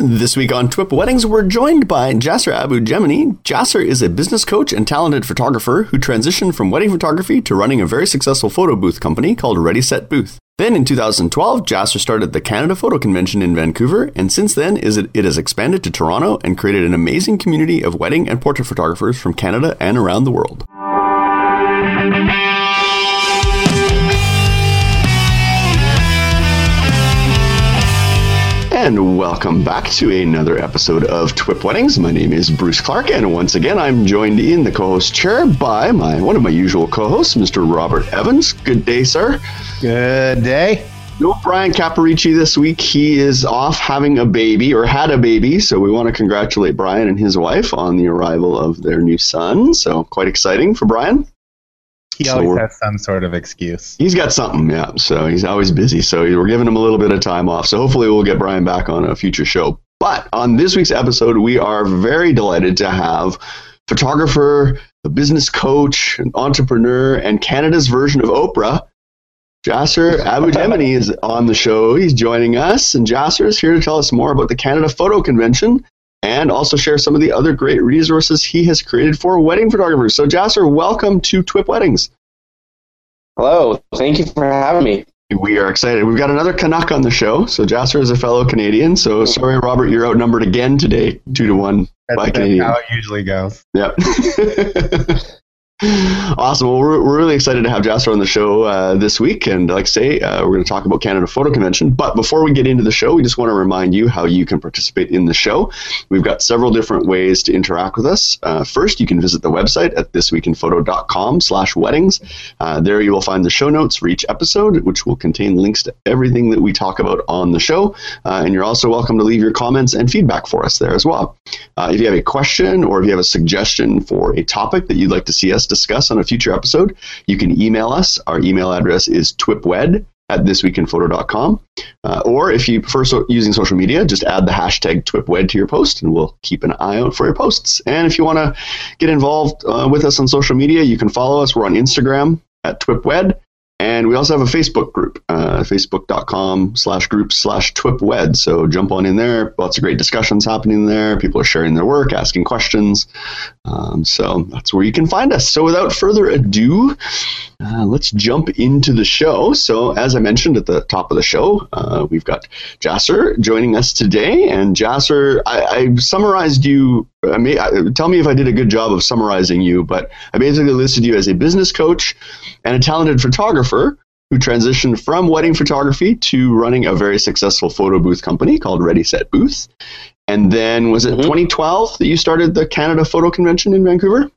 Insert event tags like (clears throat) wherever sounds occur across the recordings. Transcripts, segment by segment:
This week on TWIP Weddings, we're joined by Jasser Abu Gemini. Jasser is a business coach and talented photographer who transitioned from wedding photography to running a very successful photo booth company called Ready Set Booth. Then in 2012, Jasser started the Canada Photo Convention in Vancouver, and since then it, has expanded to Toronto and created an amazing community of wedding and portrait photographers from Canada and around the world. And welcome back to another episode of TWIP Weddings. My name is Bruce Clark, and once again, I'm joined in the co-host chair by my one of my usual co-hosts, Mr. Robert Evans. Good day, sir. Good day. No Brian Caparici this week. He is off having a baby or had a baby, so we want to congratulate Brian and his wife on the arrival of their new son. So quite exciting for Brian. He So always has some sort of excuse. He's got something, yeah. So he's always busy. So we're giving him a little bit of time off. So hopefully we'll get Brian back on a future show. But on this week's episode, we are very delighted to have photographer, a business coach, an entrepreneur, and Canada's version of Oprah. Jasser Abu Gemini is on the show. He's joining us, and Jasser is here to tell us more about the Canada Photo Convention and also share some of the other great resources he has created for wedding photographers. So, Jasser, welcome to TWIP Weddings. Hello, thank you for having me. We are excited. We've got another Canuck on the show. So Jasser is a fellow Canadian. So hmm. sorry, Robert, you're outnumbered again today, two to one That's, by that's Canadian. how it usually goes. Yep. (laughs) awesome. Well, we're, we're really excited to have Jasser on the show uh, this week. And like I say, uh, we're going to talk about Canada Photo Convention. But before we get into the show, we just want to remind you how you can participate in the show. We've got several different ways to interact with us. Uh, first, you can visit the website at thisweekinphoto.com slash weddings. Uh, there you will find the show notes for each episode, which will contain links to everything that we talk about on the show. Uh, and you're also welcome to leave your comments and feedback for us there as well. Uh, if you have a question or if you have a suggestion for a topic that you'd like to see us discuss on a future episode, you can email us. Our email address is twipwed at thisweekinphoto.com. Uh, or if you prefer so- using social media, just add the hashtag twipwed to your post and we'll keep an eye out for your posts. And if you want to get involved uh, with us on social media, you can follow us. We're on Instagram at twipwed. And we also have a Facebook group, uh, facebook.com slash group slash twipwed. So jump on in there. Lots of great discussions happening there. People are sharing their work, asking questions. Um, so that's where you can find us. So without further ado, uh, let's jump into the show. So as I mentioned at the top of the show, uh, we've got Jasser joining us today. And Jasser, I, I summarized you. I may, I, tell me if I did a good job of summarizing you, but I basically listed you as a business coach and a talented photographer who transitioned from wedding photography to running a very successful photo booth company called Ready Set Booth. And then was it Mhm. 2012 that you started the Canada Photo Convention in Vancouver?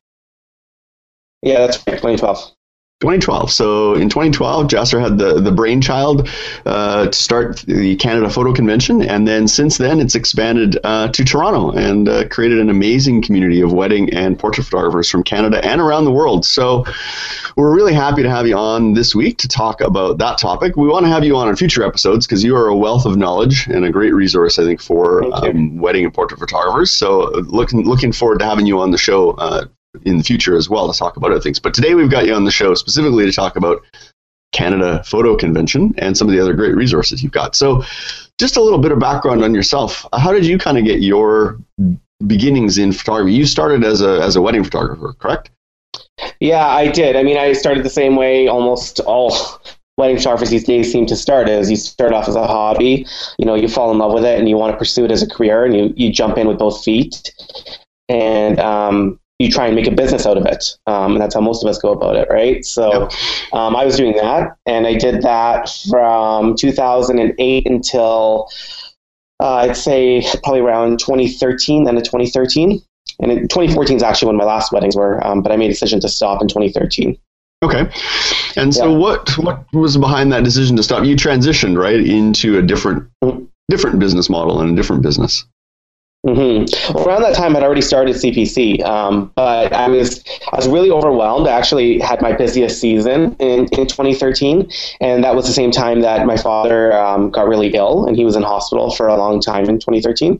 Yeah, that's 2012. 2012. So in 2012, Jasser had the, the brainchild uh, to start the Canada Photo Convention. And then since then, it's expanded uh, to Toronto and uh, created an amazing community of wedding and portrait photographers from Canada and around the world. So we're really happy to have you on this week to talk about that topic. We want to have you on in future episodes because you are a wealth of knowledge and a great resource, I think, for um, wedding and portrait photographers. So looking looking forward to having you on the show uh, in the future as well to talk about other things. But today we've got you on the show specifically to talk about Canada Photo Convention and some of the other great resources you've got. So, just a little bit of background on yourself. How did you kind of get your beginnings in photography? You started as a as a wedding photographer, correct? Yeah, I did. I mean, I started the same way almost all (laughs) wedding photographers these days seem to start as you start off as a hobby. You know, you fall in love with it and you want to pursue it as a career and you, you jump in with both feet and um, you try and make a business out of it. Um, and that's how most of us go about it, right? So um, I was doing that and I did that from 2008 until uh, I'd say probably around 2013, then to 2013. And in 2014 is actually when my last weddings were, um, but I made a decision to stop in 2013. Okay. And so, Yeah. what what was behind that decision to stop? You transitioned right into a different Mhm. different business model and a different business. Hmm Around that time, I'd already started CPC, um, but I was I was really overwhelmed. I actually had my busiest season in, in 2013, and that was the same time that my father um, got really ill, and he was in hospital for a long time in 2013.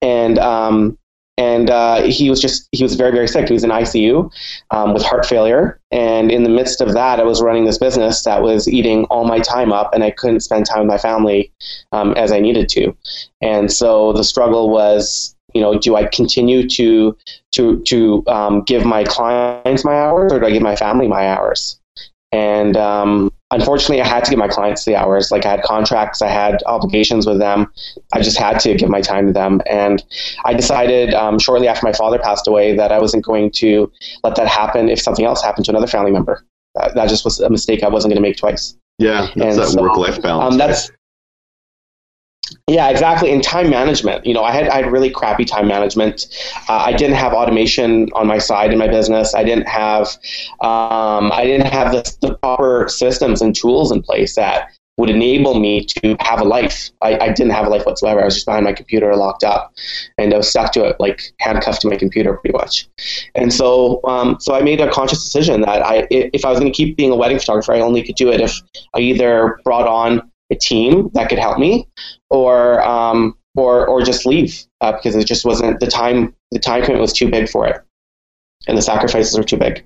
And um, and uh, he was just he was very very sick. He was in ICU um, with heart failure, and in the midst of that, I was running this business that was eating all my time up, and I couldn't spend time with my family um, as I needed to. And so the struggle was you know, do I continue to to to um, give my clients my hours, or do I give my family my hours? And um, unfortunately, I had to give my clients the hours. Like I had contracts, I had obligations with them. I just had to give my time to them. And I decided um, shortly after my father passed away that I wasn't going to let that happen if something else happened to another family member. That, that just was a mistake I wasn't going to make twice. Yeah, that's and that so, work-life balance. Um, that's yeah, exactly. In time management, you know, I had I had really crappy time management. Uh, I didn't have automation on my side in my business. I didn't have um, I didn't have the, the, proper systems and tools in place that would enable me to have a life. I, I, didn't have a life whatsoever. I was just behind my computer, locked up, and I was stuck to it, like handcuffed to my computer, pretty much. And so, um, so I made a conscious decision that I, if I was going to keep being a wedding photographer, I only could do it if I either brought on a team that could help me, or um, or or just leave uh, because it just wasn't the time. The time commitment was too big for it, and the sacrifices were too big.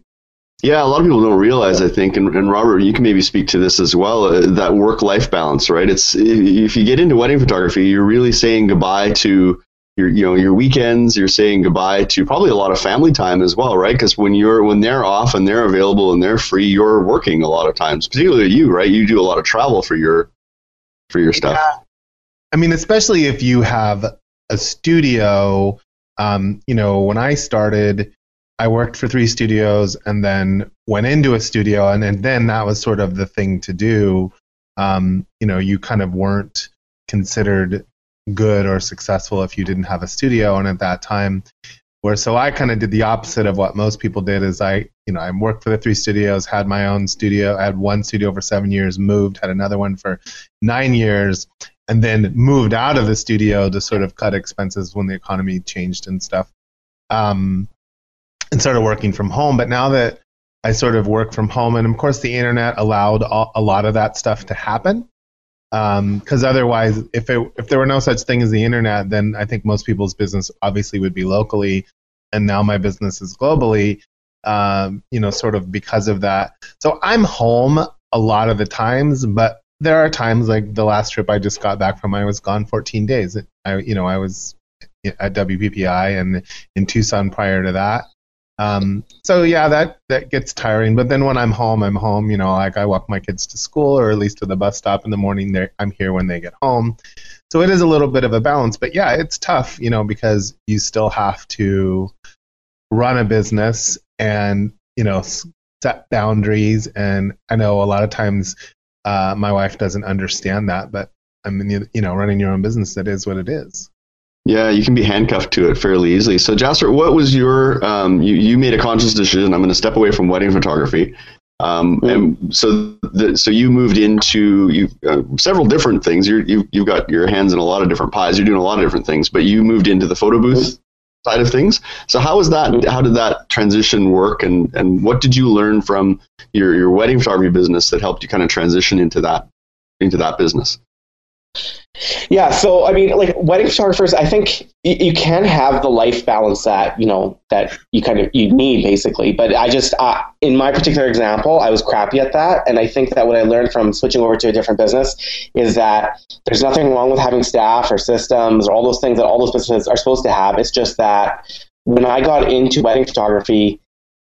Yeah, a lot of people don't realize. I think, and, and Robert, you can maybe speak to this as well. Uh, that work-life balance, right? It's if you get into wedding photography, you're really saying goodbye to your you know your weekends you're saying goodbye to probably a lot of family time as well right because when you're when they're off and they're available and they're free you're working a lot of times particularly you right you do a lot of travel for your for your stuff. Yeah. I mean, especially if you have a studio. Um, you know, when I started, I worked for three studios and then went into a studio, and, and then that was sort of the thing to do. Um, you know, you kind of weren't considered good or successful if you didn't have a studio, and at that time, where so I kind of did the opposite of what most people did is I you know I worked for the three studios had my own studio I had one studio for seven years moved had another one for nine years and then moved out of the studio to sort of cut expenses when the economy changed and stuff um, and started working from home but now that I sort of work from home and of course the internet allowed a lot of that stuff to happen because um, otherwise, if it, if there were no such thing as the internet, then I think most people's business obviously would be locally, and now my business is globally. Um, you know, sort of because of that. So I'm home a lot of the times, but there are times like the last trip I just got back from, I was gone 14 days. I, you know, I was at WPPI and in Tucson prior to that. Um, so yeah, that that gets tiring. But then when I'm home, I'm home. You know, like I walk my kids to school or at least to the bus stop in the morning. They're, I'm here when they get home. So it is a little bit of a balance. But yeah, it's tough. You know, because you still have to run a business and you know set boundaries. And I know a lot of times uh, my wife doesn't understand that, but I mean, you know, running your own business, that is what it is. Yeah, you can be handcuffed to it fairly easily. So, Jasser, what was your? Um, you you made a conscious decision. I'm going to step away from wedding photography. Um, and so, the, so you moved into you uh, several different things. You're, you you've got your hands in a lot of different pies. You're doing a lot of different things, but you moved into the photo booth. Side of things. So, how was that? How did that transition work? And and what did you learn from your your wedding photography business that helped you kind of transition into that into that business? Yeah, so I mean, like wedding photographers, I think you, you, can have the life balance that you know that you kind of you need basically. But I just, uh, in my particular example, I was crappy at that, and I think that what I learned from switching over to a different business is that there's nothing wrong with having staff or systems or all those things that all those businesses are supposed to have. It's just that when I got into wedding photography,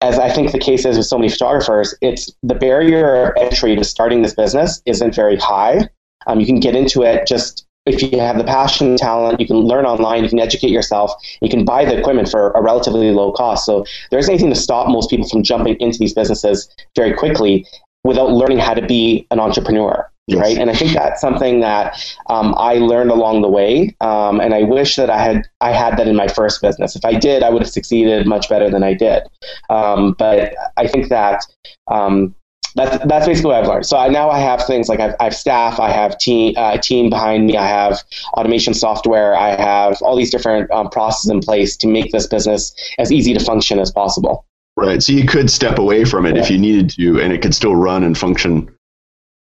as I think the case is with so many photographers, it's the barrier of entry to starting this business isn't very high. Um, you can get into it just if you have the passion, talent, you can learn online, you can educate yourself, you can buy the equipment for a relatively low cost. So there isn't anything to stop most people from jumping into these businesses very quickly without learning how to be an entrepreneur. Yes. Right, and I think that's something that um, I learned along the way, um, and I wish that I had I had that in my first business. If I did, I would have succeeded much better than I did. Um, but I think that um, that's that's basically what I've learned. So I, now I have things like I've, I have staff, I have team uh, team behind me, I have automation software, I have all these different um, processes in place to make this business as easy to function as possible. Right. So you could step away from it yeah. if you needed to, and it could still run and function.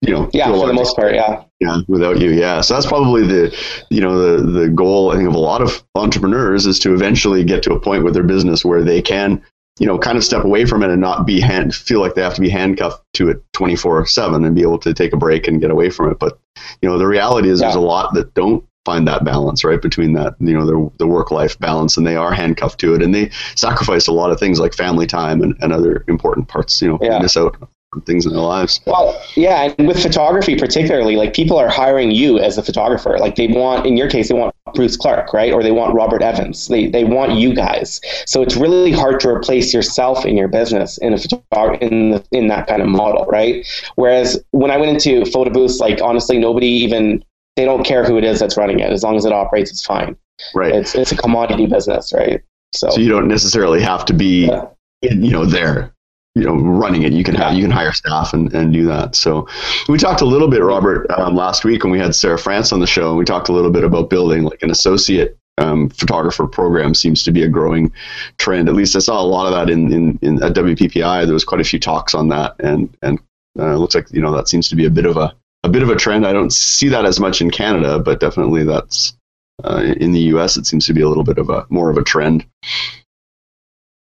you know, yeah, for the most part, yeah, yeah, without you, yeah. So that's probably the, you know, the the goal I think of a lot of entrepreneurs is to eventually get to a point with their business where they can, you know, kind of step away from it and not be hand feel like they have to be handcuffed to it twenty four seven and be able to take a break and get away from it. But you know, the reality is yeah. there's a lot that don't find that balance right between that you know the, the work life balance and they are handcuffed to it and they sacrifice a lot of things like family time and, and other important parts you know yeah. miss out things in their lives. Well, yeah, and with photography particularly, like people are hiring you as a photographer. Like they want, in your case, they want Bruce Clark, right? Or they want Robert Evans. They they want you guys. So it's really hard to replace yourself in your business in a photog- in the, in that kind of model, right? Whereas when I went into photo booths, like honestly, nobody even they don't care who it is that's running it. As long as it operates, it's fine. Right. It's it's a commodity business, right? So, so you don't necessarily have to be, yeah. in, you know, there you know running it. You can have you can hire staff and, and do that. So we talked a little bit robert um, last week when we had sarah france on the show and we talked a little bit about building like an associate um, photographer program seems to be a growing trend. At least i saw a lot of that in, in, in at wppi there was quite a few talks on that and and uh, looks like you know that seems to be a bit of a a bit of a trend. I don't see that as much in canada but definitely that's uh, in the us it seems to be a little bit of a more of a trend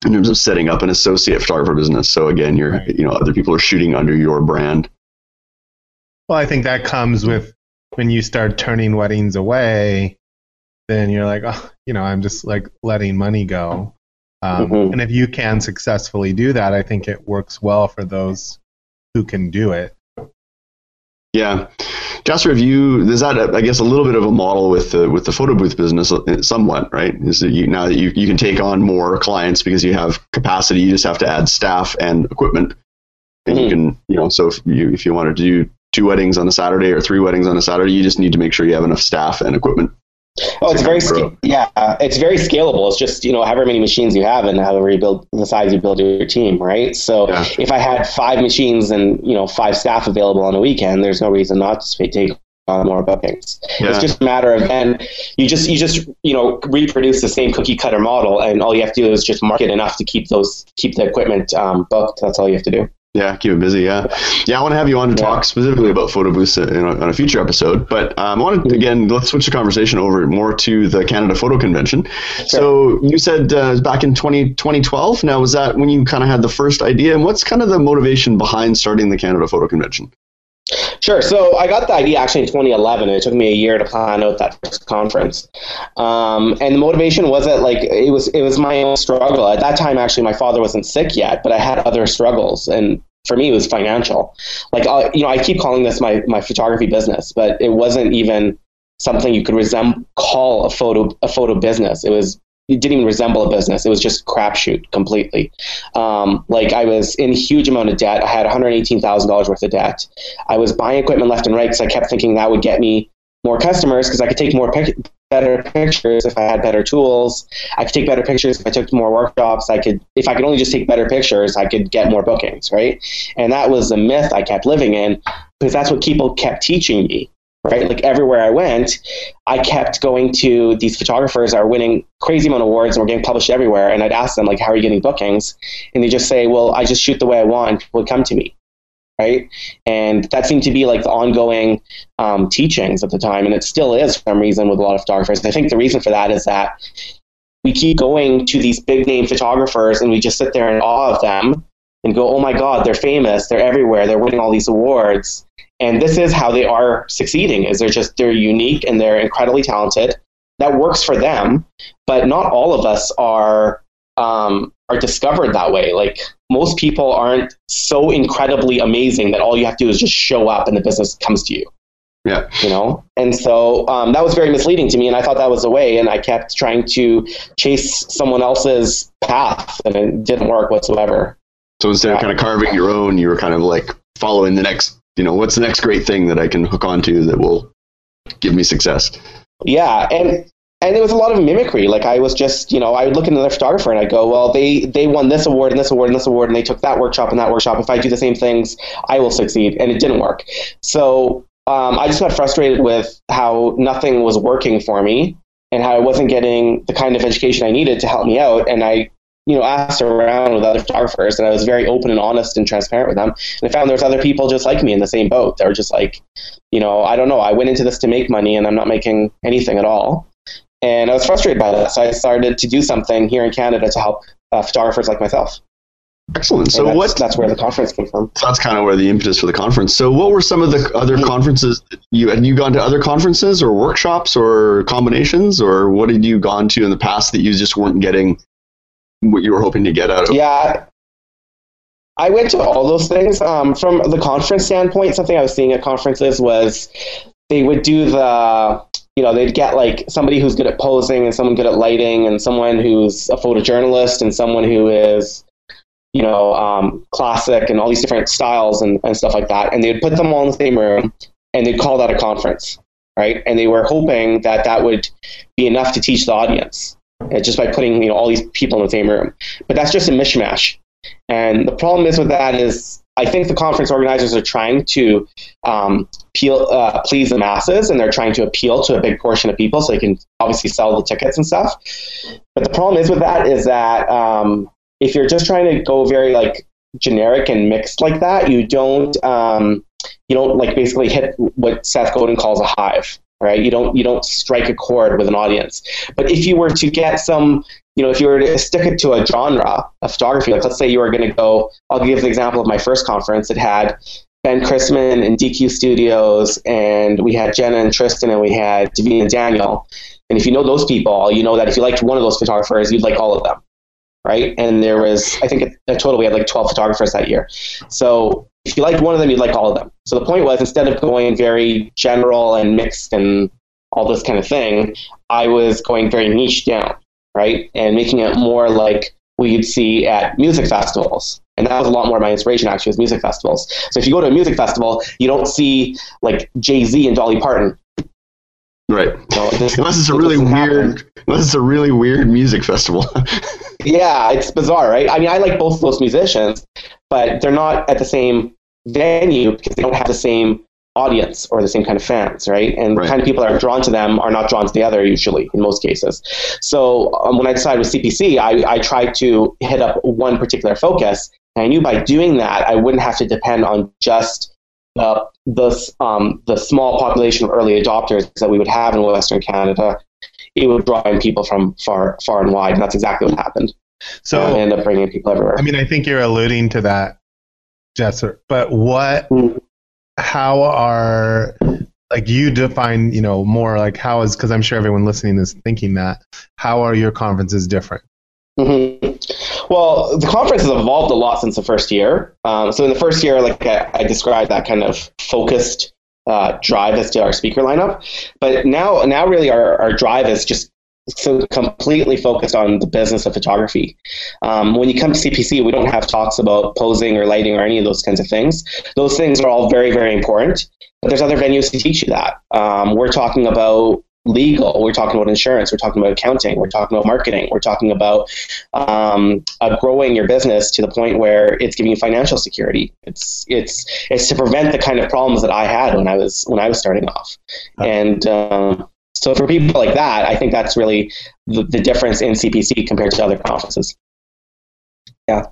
in terms of setting up an associate photographer business. So again, you're right. you know other people are shooting under your brand. Well, I think that comes with when you start turning weddings away. Then you're like, oh, you know, I'm just like letting money go. Um, mm-hmm. And if you can successfully do that, I think it works well for those who can do it. Yeah. Just review. Is that I guess a little bit of a model with the with the photo booth business, uh, somewhat right? Is that you now that you, you can take on more clients because you have capacity, you just have to add staff and equipment, and mm-hmm. you can you know so if you if you wanted to do two weddings on a Saturday or three weddings on a Saturday, you just need to make sure you have enough staff and equipment Oh, it's very yeah, it's very scalable. It's just you know however many machines you have and however you build the size you build your team, right? So yeah. if I had five machines and you know five staff available on a weekend, there's no reason not to take on more bookings. Yeah. It's just a matter of then you just you just you know reproduce the same cookie cutter model, and all you have to do is just market enough to keep those keep the equipment um, booked. That's all you have to do. Yeah, keep it busy. Yeah, yeah. I want to have you on to yeah. talk specifically about photo booths in a, on a future episode. But um, I want to again let's switch the conversation over more to the Canada Photo Convention. Sure. So you said uh, back in 20, 2012. Now was that when you kind of had the first idea? And what's kind of the motivation behind starting the Canada Photo Convention? Sure. So I got the idea actually in 2011, and it took me a year to plan out that first conference. Um, and the motivation was that like it was it was my own struggle at that time. Actually, my father wasn't sick yet, but I had other struggles, and for me, it was financial. Like uh, you know, I keep calling this my my photography business, but it wasn't even something you could resemble call a photo a photo business. It was it didn't even resemble a business. It was just crapshoot completely. Um, like I was in a huge amount of debt. I had $118,000 worth of debt. I was buying equipment left and right because I kept thinking that would get me more customers because I could take more pic- better pictures if I had better tools. I could take better pictures if I took more workshops. I could, if I could only just take better pictures, I could get more bookings, right? And that was the myth I kept living in because that's what people kept teaching me right? Like everywhere I went, I kept going to these photographers are winning crazy amount of awards and we're getting published everywhere. And I'd ask them like, how are you getting bookings? And they just say, well, I just shoot the way I want. People come to me. Right. And that seemed to be like the ongoing um, teachings at the time. And it still is for some reason with a lot of photographers. I think the reason for that is that we keep going to these big name photographers and we just sit there in awe of them and go, oh my God, they're famous. They're everywhere. They're winning all these awards and this is how they are succeeding is they're just they're unique and they're incredibly talented. That works for them but not all of us are um, are discovered that way. Like most people aren't so incredibly amazing that all you have to do is just show up and the business comes to you. Yeah. You know? And so um, that was very misleading to me and i thought that was the way and i kept trying to chase someone else's path and it didn't work whatsoever. So instead yeah. of kind of carving your own you were kind of like following the next you know, what's the next great thing that I can hook onto that will give me success? Yeah, and and it was a lot of mimicry. Like I was just, you know, I would look at another photographer and I'd go, well, they they won this award and this award and this award, and they took that workshop and that workshop. If I do the same things, I will succeed. And it didn't work. So um, I just got frustrated with how nothing was working for me and how I wasn't getting the kind of education I needed to help me out. And I you know, asked around with other photographers, and I was very open and honest and transparent with them. And I found there's other people just like me in the same boat. They were just like, you know, I don't know. I went into this to make money, and I'm not making anything at all. And I was frustrated by that, so I started to do something here in Canada to help uh, photographers like myself. Excellent. So that's, what? That's where the conference came from. That's kind of where the impetus for the conference. So what were some of the other conferences that you had you gone to other conferences or workshops or combinations or what had you gone to in the past that you just weren't getting what you were hoping to get out of? Yeah. I went to all those things. Um, from the conference standpoint, something I was seeing at conferences was they would do the you know, they'd get like somebody who's good at posing and someone good at lighting and someone who's a photojournalist and someone who is you know, um, classic and all these different styles and, and stuff like that. And they'd put them all in the same room and they'd call that a conference, right? And they were hoping that that would be enough to teach the audience just by putting, you know, all these people in the same room. But that's just a mishmash. And the problem is with that is I think the conference organizers are trying to um, appeal, uh, please the masses, and they're trying to appeal to a big portion of people so they can obviously sell the tickets and stuff. But the problem is with that is that um, if you're just trying to go very like generic and mixed like that, you don't um, you don't like basically hit what Seth Godin calls a hive, right? You don't you don't strike a chord with an audience. But if you were to get some, you know, if you were to stick it to a genre of photography, like let's say you were going to go, I'll give the example of my first conference. It had Ben Chrisman and DQ Studios, and we had Jenna and Tristan, and we had Davina and Daniel. And if you know those people, you know that if you liked one of those photographers, you'd like all of them right? And there was, I think, a total we had like 12 photographers that year. So if you liked one of them, you'd like all of them. So the point was, instead of going very general and mixed and all this kind of thing, I was going very niche down, right? And making it more like we would see at music festivals. And that was a lot more of my inspiration actually was music festivals. So if you go to a music festival, you don't see like Jay Z and Dolly Parton. Right. No, this, unless it's a really weird, happen. unless it's a really weird music festival. (laughs) yeah, it's bizarre, right? I mean, I like both those musicians, but they're not at the same venue because they don't have the same audience or the same kind of fans, right? And right. the kind of people that are drawn to them are not drawn to the other usually in most cases. So um, when I decided with CPC, I, I tried to hit up one particular focus. And I knew by doing that, I wouldn't have to depend on just uh, the, um, the small population of early adopters that we would have in Western Canada, it would draw in people from far, far and wide, and that's exactly what happened. So uh, end up bringing people everywhere. I mean, I think you're alluding to that, Jasser. But what? Mm-hmm. How are like you define? You know, more like how is because I'm sure everyone listening is thinking that. How are your conferences different? Mm-hmm. Well, the conference has evolved a lot since the first year. Um, so in the first year, like I, I described, that kind of focused uh, drive as to our speaker lineup. But now, now really, our, our drive is just so completely focused on the business of photography. Um, when you come to CPC, we don't have talks about posing or lighting or any of those kinds of things. Those things are all very, very important. But there's other venues to teach you that. Um, we're talking about legal. We're talking about insurance. We're talking about accounting. We're talking about marketing. We're talking about um, uh, growing your business to the point where it's giving you financial security. It's it's it's to prevent the kind of problems that I had when I was when I was starting off. And um, so for people like that, I think that's really the, the difference in CPC compared to other conferences. Yeah.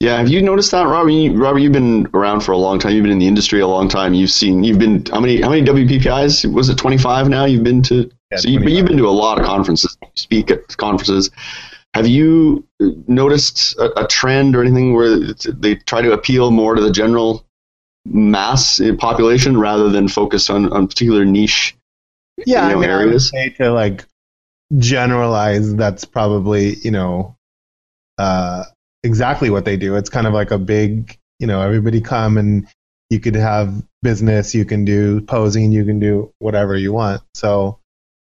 Yeah, have you noticed that, Robert? You, Robert, you've been around for a long time. You've been in the industry a long time. You've seen, you've been how many how many WPPIs? Was it twenty five now? You've been to, yeah, so you, but you've been to a lot of conferences. You speak at conferences. Have you noticed a, a trend or anything where they try to appeal more to the general mass population rather than focus on, on particular niche yeah, you know, I mean, areas? I to like generalize, that's probably you know uh, exactly what they do. It's kind of like a big, you know, everybody come and you could have business, you can do posing, you can do whatever you want. So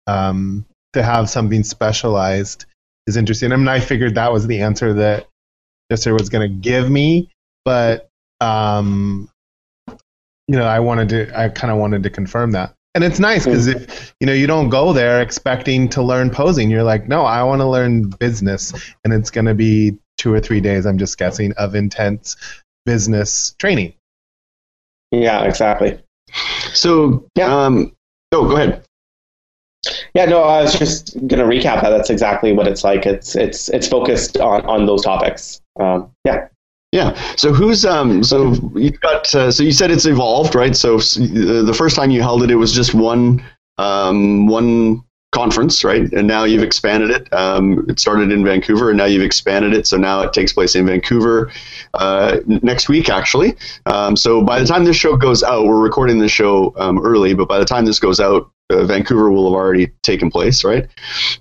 um, to have something specialized is interesting. I mean, I figured that was the answer that Jasser was going to give me, but um, you know, I wanted to, I kind of wanted to confirm that. And it's nice because if you know you don't go there expecting to learn posing, you're like, no, I want to learn business, and it's going to be two or three days, I'm just guessing, of intense business training. Yeah, exactly. So, yeah. Um, oh, go ahead. Yeah, no, I was just going to recap that. That's exactly what it's like. It's it's it's focused on on those topics. Um, yeah. Yeah. So who's um? So you've got. Uh, so you said it's evolved, right? So the first time you held it, it was just one um one conference, right? And now you've expanded it. Um, it started in Vancouver, and now you've expanded it. So now it takes place in Vancouver uh, next week, actually. Um, so by the time this show goes out, we're recording this show um, early, but by the time this goes out, uh, Vancouver will have already taken place, right?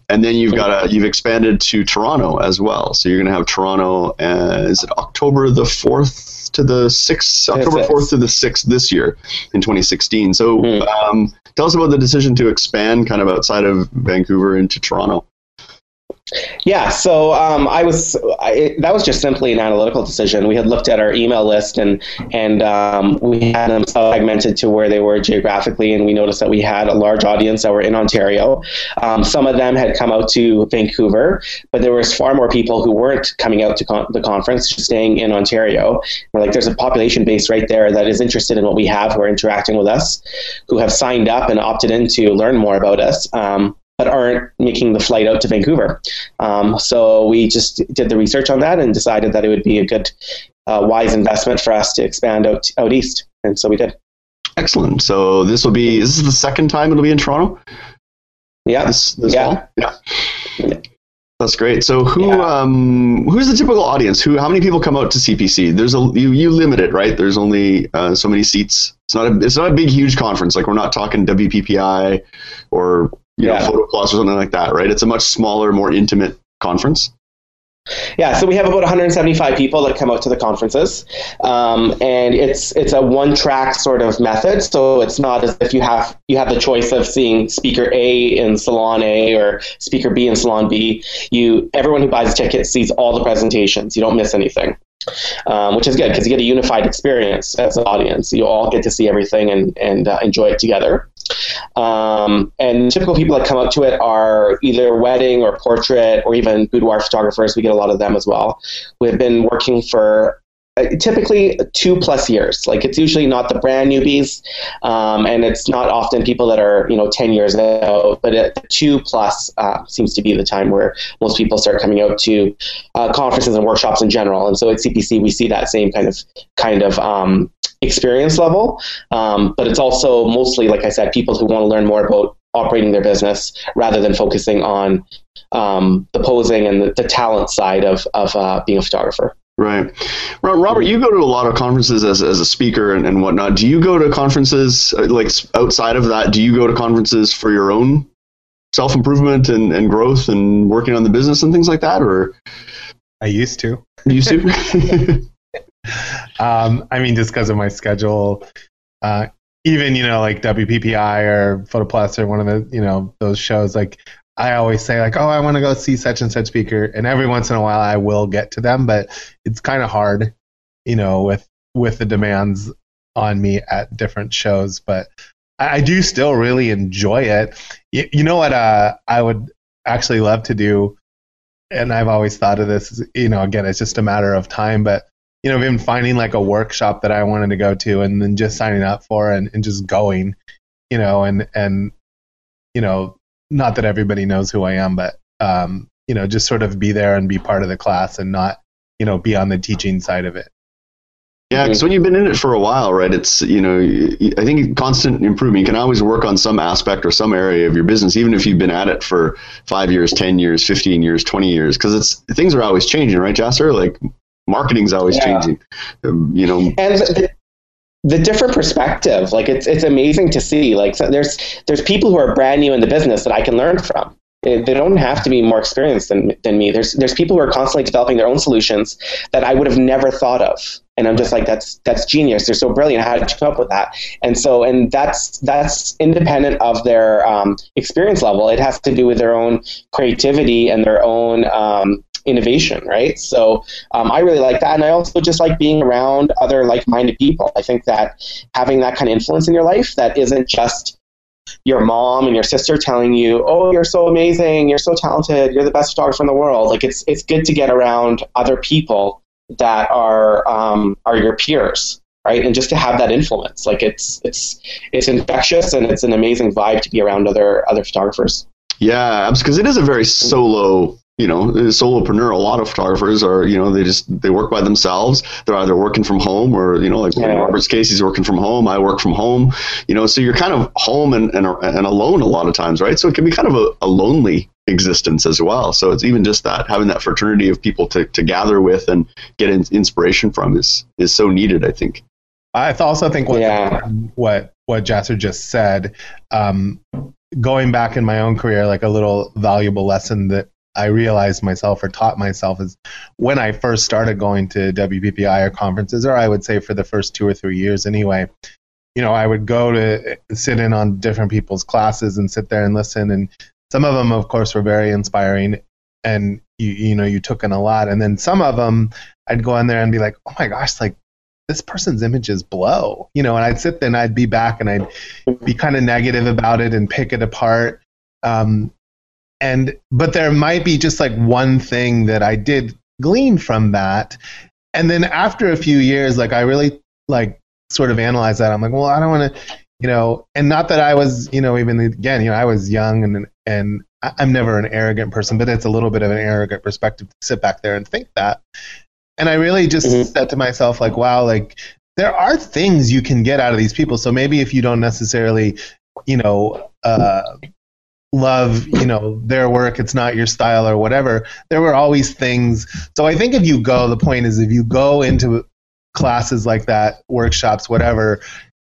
And then you've got a you've expanded to Toronto as well. So you're going to have Toronto. Uh, is it October the fourth to the sixth? October fourth to the sixth this year in 2016. So hmm. um, tell us about the decision to expand kind of outside of Vancouver into Toronto. Yeah, so um, I was I, that was just simply an analytical decision. We had looked at our email list and and um, we had them segmented to where they were geographically, and we noticed that we had a large audience that were in Ontario. Um, some of them had come out to Vancouver, but there was far more people who weren't coming out to con- the conference, just staying in Ontario. We're like, there's a population base right there that is interested in what we have, who are interacting with us, who have signed up and opted in to learn more about us. Um, but aren't making the flight out to Vancouver. Um, so we just did the research on that and decided that it would be a good, uh, wise investment for us to expand out out east, and so we did. Excellent. So this will be this is the second time it'll be in Toronto. Yeah. This, this yeah. yeah. yeah. That's great. So who yeah. um, who's the typical audience? Who how many people come out to CPC? There's a you, you limit it, right? There's only uh, so many seats. It's not a it's not a big huge conference. Like we're not talking WPPI or you yeah. know, photo plus or something like that, right? It's a much smaller, more intimate conference. Yeah, so we have about 175 people that come out to the conferences, um, and it's it's a one track sort of method. So it's not as if you have you have the choice of seeing speaker A in salon A or speaker B in salon B. You everyone who buys a ticket sees all the presentations. You don't miss anything um, which is good because you get a unified experience as an audience. You all get to see everything and, and uh, enjoy it together. Um, and typical people that come up to it are either wedding or portrait or even boudoir photographers. We get a lot of them as well. We've been working for typically two plus years. Like it's usually not the brand newbies, um, and it's not often people that are you know ten years out. But it, two plus uh, seems to be the time where most people start coming out to uh, conferences and workshops in general. And so at CPC we see that same kind of kind of um, experience level. Um, but it's also mostly, like I said, people who want to learn more about operating their business rather than focusing on um, the posing and the, the, talent side of of uh, being a photographer. Right. Robert, you go to a lot of conferences as, as a speaker and, and whatnot. Do you go to conferences, uh, like outside of that, do you go to conferences for your own self improvement and, and growth and working on the business and things like that? Or I used to. Used to? (laughs) (laughs) um, I mean, just because of my schedule, uh, even, you know, like WPPI or PhotoPlus or one of the, you know, those shows, like I always say like, oh, I want to go see such and such speaker, and every once in a while I will get to them, but it's kind of hard, you know, with with the demands on me at different shows. But I, I do still really enjoy it. You, you know what? Uh, I would actually love to do, and I've always thought of this. You know, again, it's just a matter of time, but you know, been finding like a workshop that I wanted to go to, and then just signing up for and, and just going, you know, and and you know not that everybody knows who I am, but um, you know, just sort of be there and be part of the class and not, you know, be on the teaching side of it. Yeah, because when you've been in it for a while, right? It's you know, I think constant improvement. You can always work on some aspect or some area of your business, even if you've been at it for five years, ten years, fifteen years, twenty years, because it's things are always changing, right, Jasser? Like marketing's always yeah. changing. Um, you know, and the, the different perspective like it's it's amazing to see like so there's there's people who are brand new in the business that I can learn from. They don't have to be more experienced than, than me. There's there's people who are constantly developing their own solutions that I would have never thought of. And I'm just like that's that's genius. They're so brilliant. How did you come up with that? And so and that's that's independent of their um, experience level. It has to do with their own creativity and their own um, innovation, right? So um, I really like that. And I also just like being around other like minded people. I think that having that kind of influence in your life that isn't just your mom and your sister telling you, "Oh, you're so amazing, you're so talented, you're the best photographer in the world." Like it's it's good to get around other people that are um, are your peers right? And just to have that influence, like it's it's it's infectious and it's an amazing vibe to be around other other photographers. Yeah, because it is a very solo you know, solopreneur, a lot of photographers are, you know, they just they work by themselves. They're either working from home or, you know, like yeah. Robert's case, he's working from home. I work from home. You know, so you're kind of home and and, and alone a lot of times, right? So it can be kind of a, a lonely existence as well. So it's even just that having that fraternity of people to, to gather with and get in, inspiration from is is so needed. I think. I also think what yeah. what what Jasser just said, um, going back in my own career, like a little valuable lesson that I realized myself or taught myself is when I first started going to WPPI or conferences, or I would say for the first two or three years anyway. You know, I would go to sit in on different people's classes and sit there and listen. And some of them, of course, were very inspiring, and you you know you took in a lot. And then some of them, I'd go in there and be like, oh my gosh, like this person's images blow, you know. And I'd sit there and I'd be back and I'd be kind of negative about it and pick it apart. Um, and but there might be just like one thing that I did glean from that. And then after a few years, like I really like sort of analyzed that. I'm like, well, I don't want to, you know, and not that I was, you know, even again, you know, I was young and and I'm never an arrogant person, but it's a little bit of an arrogant perspective to sit back there and think that. And I really just mm-hmm. said to myself, like, wow, like there are things you can get out of these people. So maybe if you don't necessarily, you know, uh, love you know their work it's not your style or whatever. There were always things. So i think if you go the point is if you go into classes like that workshops whatever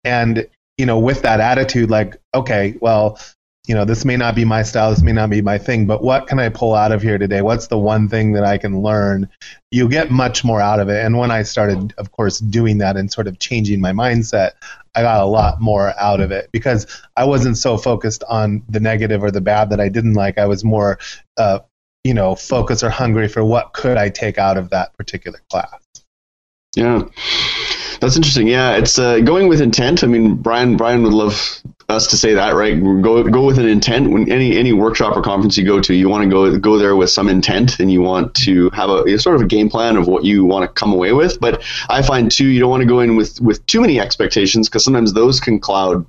and you know with that attitude like okay well you know, this may not be my style, this may not be my thing, but what can I pull out of here today? What's the one thing that I can learn? You get much more out of it. And when I started, of course, doing that and sort of changing my mindset, I got a lot more out of it because I wasn't so focused on the negative or the bad that I didn't like. I was more, uh, you know, focused or hungry for what could I take out of that particular class. Yeah. That's interesting. Yeah, it's uh, going with intent. I mean, Brian Brian would love us to say that, right? Go go with an intent. When any any workshop or conference you go to, you want to go go there with some intent, and you want to have a sort of a game plan of what you want to come away with. But I find too, you don't want to go in with with too many expectations because sometimes those can cloud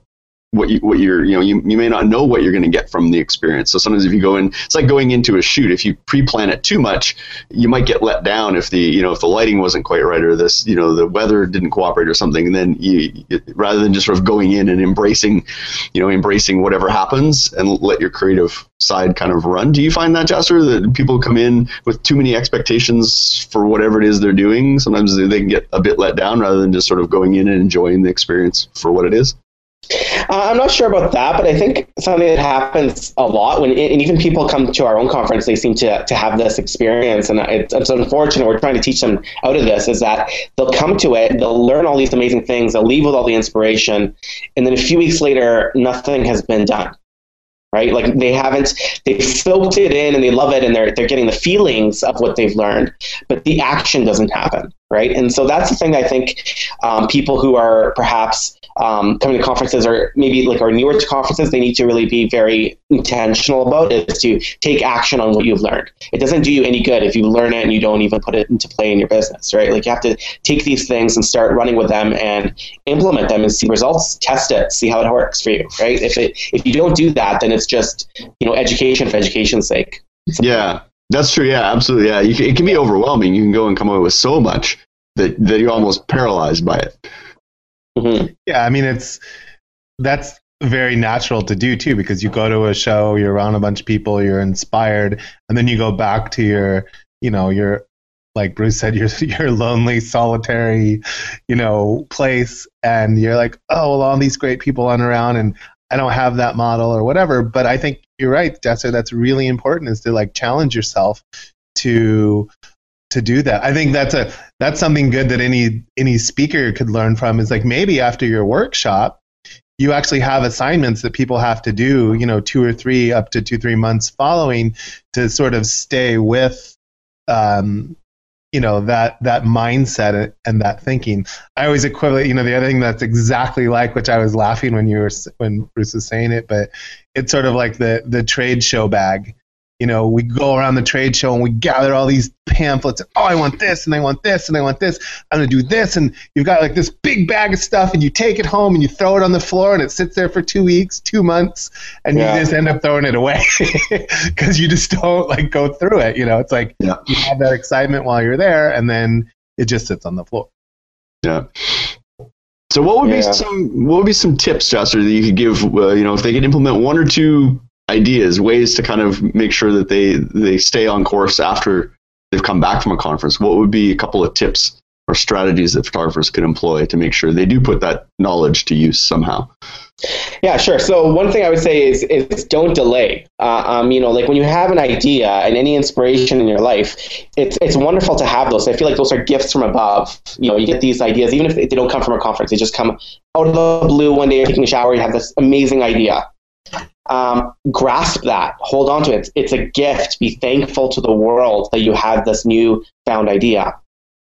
what you what you're you know you, you may not know what you're going to get from the experience. So sometimes if you go in it's like going into a shoot. If you pre-plan it too much you might get let down if the you know if the lighting wasn't quite right or this you know the weather didn't cooperate or something. And then you, rather than just sort of going in and embracing you know embracing whatever happens and let your creative side kind of run do you find that Jasser that people come in with too many expectations for whatever it is they're doing? Sometimes they can get a bit let down rather than just sort of going in and enjoying the experience for what it is uh, I'm not sure about that, but I think something that happens a lot when, and even people come to our own conference, they seem to, to have this experience, and it's, it's unfortunate. We're trying to teach them out of this. Is that they'll come to it, they'll learn all these amazing things, they'll leave with all the inspiration, and then a few weeks later, nothing has been done right? Like they haven't they soaked it in and they love it and they're they're getting the feelings of what they've learned, but the action doesn't happen, right? And so that's the thing I think um, people who are perhaps um, coming to conferences or maybe like are newer to conferences, they need to really be very intentional about is to take action on what you've learned. It doesn't do you any good if you learn it and you don't even put it into play in your business, right? Like you have to take these things and start running with them and implement them and see results, test it, see how it works for you, right? If it if you don't do that, then it's just you know education for education's sake. Yeah, that's true. Yeah, absolutely. Yeah, can, it can be overwhelming. You can go and come away with so much that that you're almost paralyzed by it. Mm-hmm. Yeah, I mean it's that's very natural to do too because you go to a show, you're around a bunch of people, you're inspired, and then you go back to your, you know, your like Bruce said, (laughs) your your lonely, solitary, you know, place, and you're like, oh, well, all these great people run around, and I don't have that model or whatever. But I think you're right, Jasser. That's really important is to like challenge yourself to to do that. I think that's a that's something good that any any speaker could learn from is like maybe after your workshop you actually have assignments that people have to do, you know, two or three up to two three months following to sort of stay with um, you know that that mindset and that thinking. I always equivalent, you know, the other thing that's exactly like which I was laughing when you were when Bruce was saying it, but it's sort of like the the trade show bag you know, we go around the trade show and we gather all these pamphlets. Oh, I want this and I want this and I want this. I'm going to do this. And you've got like this big bag of stuff and you take it home and you throw it on the floor and it sits there for two weeks, two months, and yeah. you just end up throwing it away (laughs) because you just don't like go through it. You know, it's like yeah. you have that excitement while you're there and then it just sits on the floor. Yeah. So what would yeah. be some what would be some tips, Jasser, that you could give? Uh, you know, if they could implement one or two ideas, ways to kind of make sure that they they stay on course after they've come back from a conference. What would be a couple of tips or strategies that photographers could employ to make sure they do put that knowledge to use somehow? Yeah, sure. So one thing I would say is is don't delay. Uh, um, you know, like when you have an idea and any inspiration in your life, it's it's wonderful to have those. I feel like those are gifts from above. You know, you get these ideas even if they don't come from a conference, they just come out of the blue one day. You're taking a shower, you have this amazing idea. Um, grasp that, hold on to it. It's a gift. Be thankful to the world that you have this new found idea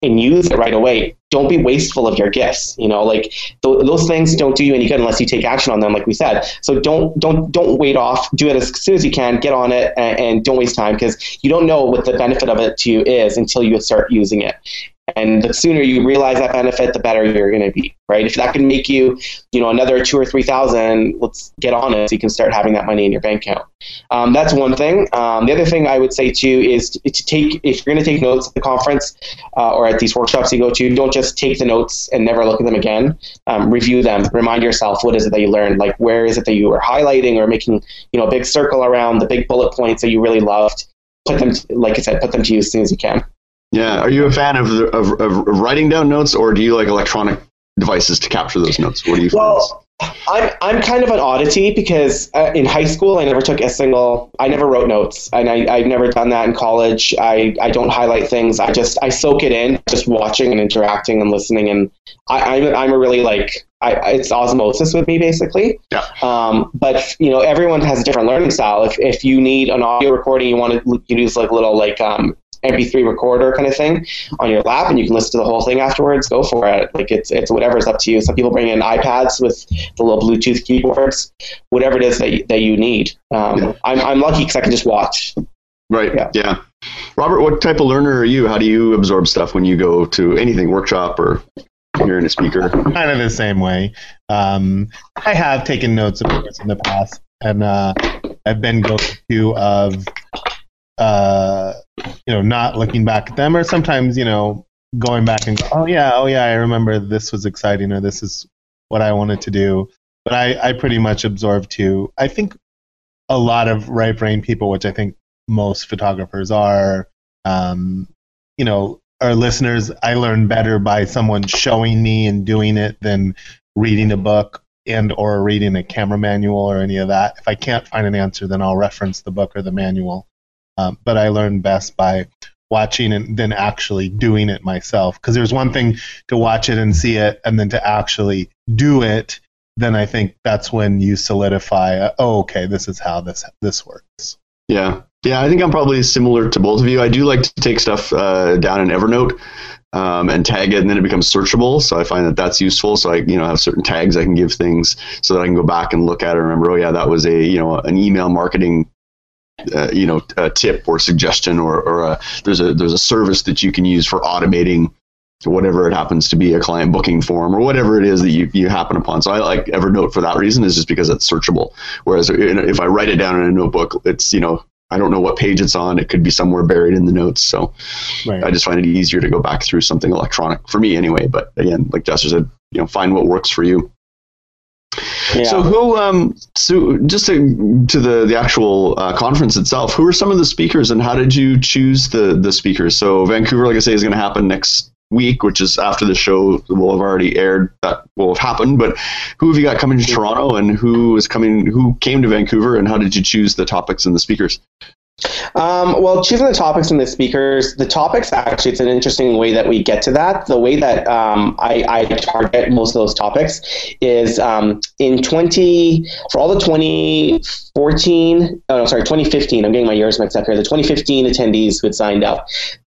and use it right away. Don't be wasteful of your gifts. You know, like th- those things don't do you any good unless you take action on them, like we said. So don't don't don't wait off. Do it as soon as you can. Get on it and, and don't waste time because you don't know what the benefit of it to you is until you start using it. And the sooner you realize that benefit, the better you're going to be, right? If that can make you, you know, another two or three thousand, let's get on it so you can start having that money in your bank account. Um, that's one thing. Um, the other thing I would say too is to, to take, if you're going to take notes at the conference uh, or at these workshops you go to, don't just take the notes and never look at them again. Um, review them. Remind yourself what is it that you learned. Like where is it that you were highlighting or making, you know, a big circle around the big bullet points that you really loved. Put them, like I said, put them to use as soon as you can. Yeah. Are you a fan of, of, of writing down notes, or do you like electronic devices to capture those notes? What do you well, I'm I'm kind of an oddity because uh, in high school I never took a single. I never wrote notes, and I I've never done that in college. I I don't highlight things. I just I soak it in, just watching and interacting and listening. And I, I'm I'm a really like I, it's osmosis with me basically. Yeah. Um, but you know everyone has a different learning style. If if you need an audio recording, you want to use like little like um MP3 recorder kind of thing on your lap, and you can listen to the whole thing afterwards. Go for it. Like it's it's whatever's up to you. Some people bring in iPads with the little Bluetooth keyboards. Whatever it is that you, that you need. Um, yeah. I'm I'm lucky because I can just watch. Right. Yeah. yeah. Robert, what type of learner are you? How do you absorb stuff when you go to anything workshop or hearing a speaker? Kind of the same way. Um, I have taken notes of course in the past, and uh, I've been go-to of uh, you know, not looking back at them, or sometimes, you know, going back and go, oh yeah, oh yeah, I remember this was exciting, or this is what I wanted to do. But I, I pretty much absorb too. I think a lot of right brain people, which I think most photographers are, um, you know, our listeners, I learn better by someone showing me and doing it than reading a book and or reading a camera manual or any of that. If I can't find an answer, then I'll reference the book or the manual. Um, but I learn best by watching and then actually doing it myself. Because there's one thing to watch it and see it, and then to actually do it. Then I think that's when you solidify. Uh, oh, okay, this is how this this works. Yeah, yeah. I think I'm probably similar to both of you. I do like to take stuff uh, down in Evernote. Um, and tag it, and then it becomes searchable. So I find that that's useful. So I, you know, have certain tags I can give things so that I can go back and look at it and remember, oh yeah, that was a, you know, an email marketing uh, you know a tip or suggestion or, or a, there's a there's a service that you can use for automating whatever it happens to be a client booking form or whatever it is that you, you happen upon. So i like evernote for that reason is just because it's searchable. Whereas if i write it down in a notebook it's you know i don't know what page it's on. It could be somewhere buried in the notes. So right. i just find it easier to go back through something electronic for me anyway. But again like Jasser said you know find what works for you yeah. So who, um, so just to, to the the actual uh, conference itself, who are some of the speakers, and how did you choose the the speakers? So Vancouver, like I say, is going to happen next week, which is after the show will have already aired. That will have happened. But who have you got coming to Toronto, and who is coming? Who came to Vancouver, and how did you choose the topics and the speakers? Um, well, choosing the topics and the speakers, the topics actually, it's an interesting way that we get to that. The way that um, I, I, target most of those topics is um, in 20, for all the 2014, oh no, sorry, 2015, I'm getting my years mixed up here, the 2015 attendees who had signed up,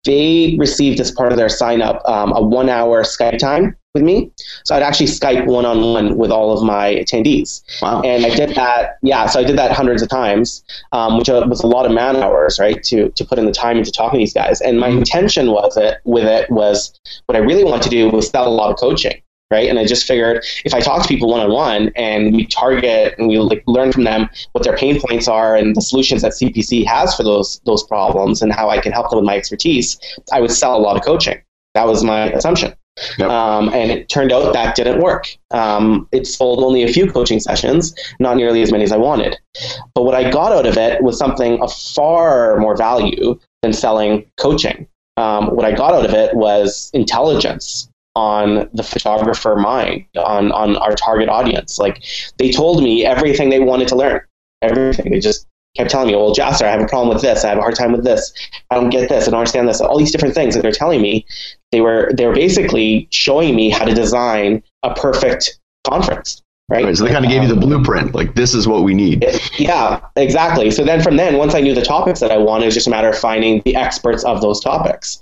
they received as part of their sign up um, a one hour Skype time with me. So I'd actually Skype one on one with all of my attendees. Wow. And I did that, yeah, so I did that hundreds of times, um, which was a lot of man hours, right, to, to put in the time into talking to these guys. And my intention was it with it was what I really wanted to do was sell a lot of coaching. Right. And I just figured if I talk to people one on one and we target and we like learn from them what their pain points are and the solutions that CPC has for those those problems and how I can help them with my expertise, I would sell a lot of coaching. That was my assumption. Yep. Um, and it turned out that didn't work. Um, it sold only a few coaching sessions, not nearly as many as I wanted. But what I got out of it was something of far more value than selling coaching. Um, what I got out of it was intelligence on the photographer mind, on, on our target audience. Like they told me everything they wanted to learn, everything. They just kept telling me, well, Jasser, I have a problem with this. I have a hard time with this. I don't get this. I don't understand this. All these different things that they're telling me, they were they were basically showing me how to design a perfect conference. Right? right. So they kind of gave you the blueprint. Like this is what we need. Yeah, exactly. So then from then, once I knew the topics that I wanted, it was just a matter of finding the experts of those topics.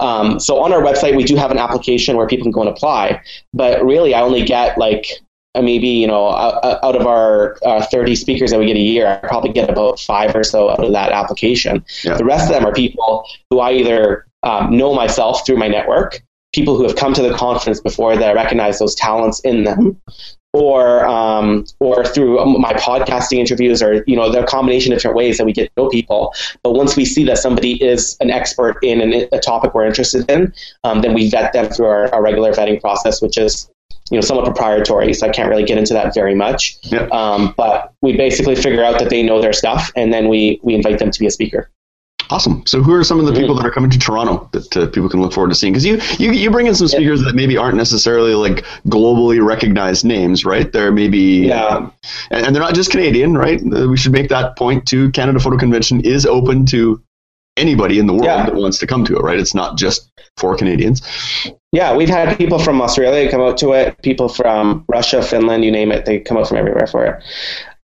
Um, so on our website, we do have an application where people can go and apply. But really, I only get like maybe you know out of our uh, 30 speakers that we get a year i probably get about five or so out of that application yeah. the rest of them are people who i either um, know myself through my network people who have come to the conference before that i recognize those talents in them or um, or through my podcasting interviews or you know the combination of different ways that we get to know people but once we see that somebody is an expert in an, a topic we're interested in um, then we vet them through our, our regular vetting process which is you know somewhat proprietary, so I can't really get into that very much. Yep. Um, but we basically figure out that they know their stuff, and then we we invite them to be a speaker. Awesome. So, who are some of the people that are coming to Toronto that uh, people can look forward to seeing? Because you, you you bring in some speakers yeah. that maybe aren't necessarily like globally recognized names, right? They're maybe yeah, um, and, and, they're not just Canadian, right? Uh, we should make that point too. Canada Photo Convention is open to anybody in the world yeah. that wants to come to it, right? It's not just for Canadians. Yeah, we've had people from Australia come out to it, people from Russia, Finland, you name it, they come out from everywhere for it.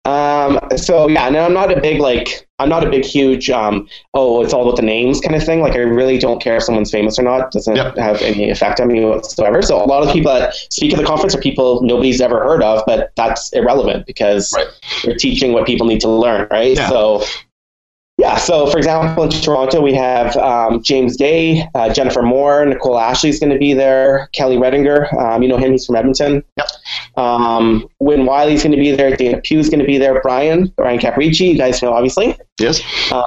Um, so yeah, and I'm not a big like I'm not a big huge um, oh it's all about the names kind of thing. Like I really don't care if someone's famous or not. It doesn't yep. have any effect on me whatsoever. So a lot of the people that speak at the conference are people nobody's ever heard of, but that's irrelevant because right. they're teaching what people need to learn, right? Yeah. So yeah, so for example, in Toronto, we have um, James Day, uh, Jennifer Moore, Nicole Ashley is going to be there, Kelly Redinger, um, you know him, he's from Edmonton. Yep. Um, Win Wiley's going to be there, Dana Pugh's going to be there, Brian, Brian Caprici, you guys know obviously. Yes. Uh,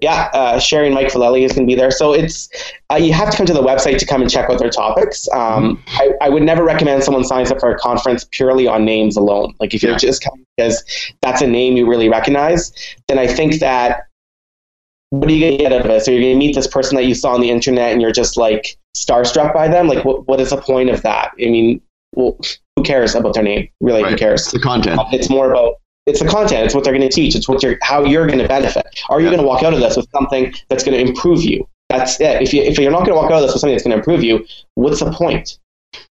yeah, uh, Sherry and Mike Vallely is going to be there. So it's uh, you have to come to the website to come and check out their topics. Um, I, I, would never recommend someone signs up for a conference purely on names alone. Like if you're just coming because that's a name you really recognize, then I think that what are you going to get out of it? So you're going to meet this person that you saw on the internet and you're just like starstruck by them. Like, what, what is the point of that? I mean, well, who cares about their name? Really, right. who cares? It's the content. Uh, it's more about it's the content. It's what they're going to teach. It's what you're, how you're going to benefit. Are you yeah. going to walk out of this with something that's going to improve you? That's it. If, you, if you're not going to walk out of this with something that's going to improve you, what's the point?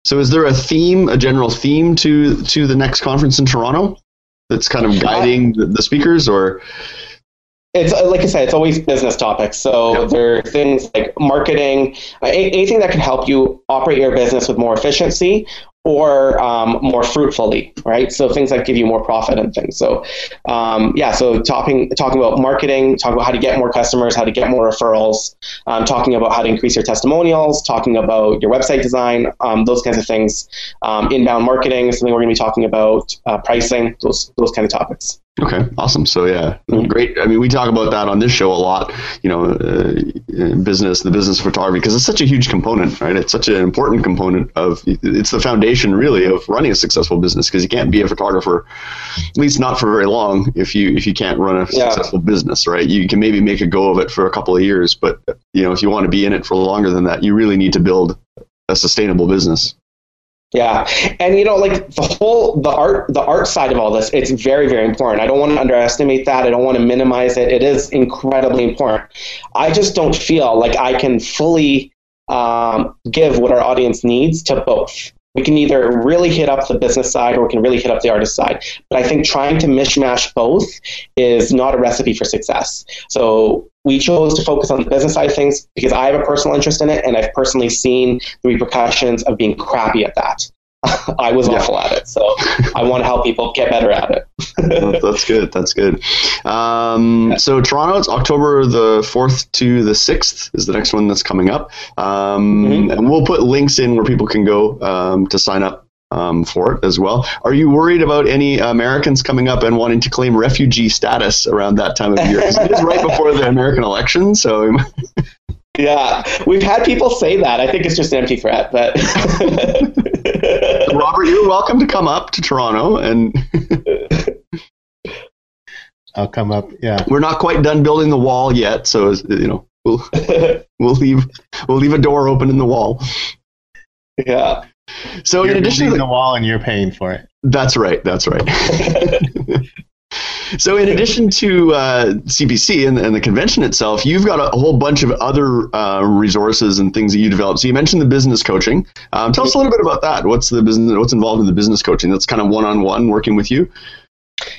So, is there a theme, a general theme to to the next conference in Toronto that's kind of guiding the, the speakers, or? It's uh, like I said, it's always business topics. So there are things like marketing, anything that can help you operate your business with more efficiency or um, more fruitfully, right? So things that give you more profit and things. So um, yeah, so talking talking about marketing, talking about how to get more customers, how to get more referrals, um, talking about how to increase your testimonials, talking about your website design, um, those kinds of things. Um, inbound marketing is something we're going to be talking about. Uh, pricing, those those kind of topics. Okay, awesome. So yeah, great. I mean, we talk about that on this show a lot. You know, uh, business, the business of photography, because it's such a huge component, right? It's such an important component of. It's the foundation, really, of running a successful business. Because you can't be a photographer, at least not for very long, if you if you can't run a yeah. successful business, right? You can maybe make a go of it for a couple of years, but you know, if you want to be in it for longer than that, you really need to build a sustainable business. Yeah, and you know, like the whole the art the art side of all this, it's very very important. I don't want to underestimate that. I don't want to minimize it. It is incredibly important. I just don't feel like I can fully um, give what our audience needs to both. We can either really hit up the business side or we can really hit up the artist side. But I think trying to mishmash both is not a recipe for success. So we chose to focus on the business side of things because I have a personal interest in it, and I've personally seen the repercussions of being crappy at that. (laughs) I was yeah. awful at it, so I want to help people get better at it. that's good. That's good. Um, so Toronto, it's October the fourth to the sixth is the next one that's coming up, um, mm-hmm. and we'll put links in where people can go um, to sign up um, for it as well. Are you worried about any Americans coming up and wanting to claim refugee status around that time of year? it is right before the American election, so. (laughs) yeah, we've had people say that. I think it's just an empty threat, but. (laughs) Robert, you're welcome to come up to Toronto and. (laughs) I'll come up. Yeah, we're not quite done building the wall yet, so you know we'll we'll leave we'll leave a door open in the wall. Yeah. So you're in addition to the, wall, and you're paying for it. That's right. That's right. (laughs) so in addition to uh, CPC and, and, the convention itself, you've got a, a whole bunch of other uh, resources and things that you develop. So you mentioned the business coaching. Um, tell us a little bit about that. What's the business? What's involved in the business coaching? That's kind of one-on-one working with you.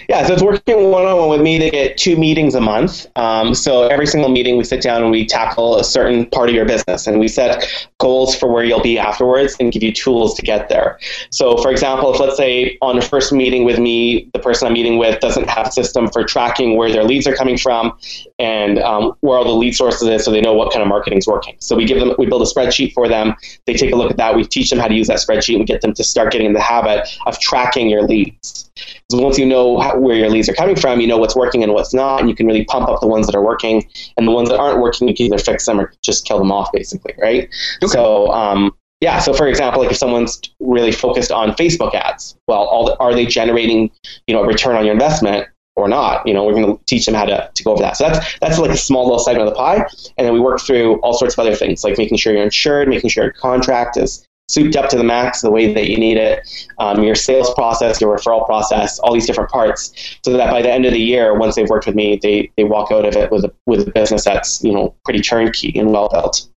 Yeah, so it's working one on one with me to get two meetings a month. Um, so every single meeting, we sit down and we tackle a certain part of your business, and we set goals for where you'll be afterwards and give you tools to get there. So, for example, if let's say on the first meeting with me, the person I'm meeting with doesn't have a system for tracking where their leads are coming from and um, where all the lead sources is, so they know what kind of marketing is working. So we give them, we build a spreadsheet for them. They take a look at that. We teach them how to use that spreadsheet and get them to start getting in the habit of tracking your leads. So once you know how, where your leads are coming from, you know what's working and what's not, and you can really pump up the ones that are working, and the ones that aren't working, you can either fix them or just kill them off, basically, right? Okay. So, um, yeah. So, for example, like if someone's really focused on Facebook ads, well, the, are they generating, you know, a return on your investment? Or not, you know, we're going to teach them how to, to go over that. So that's that's like a small little segment of the pie, and then we work through all sorts of other things, like making sure you're insured, making sure your contract is souped up to the max the way that you need it, um, your sales process, your referral process, all these different parts, so that by the end of the year, once they've worked with me, they, they walk out of it with a, with a business that's you know pretty turnkey and well built.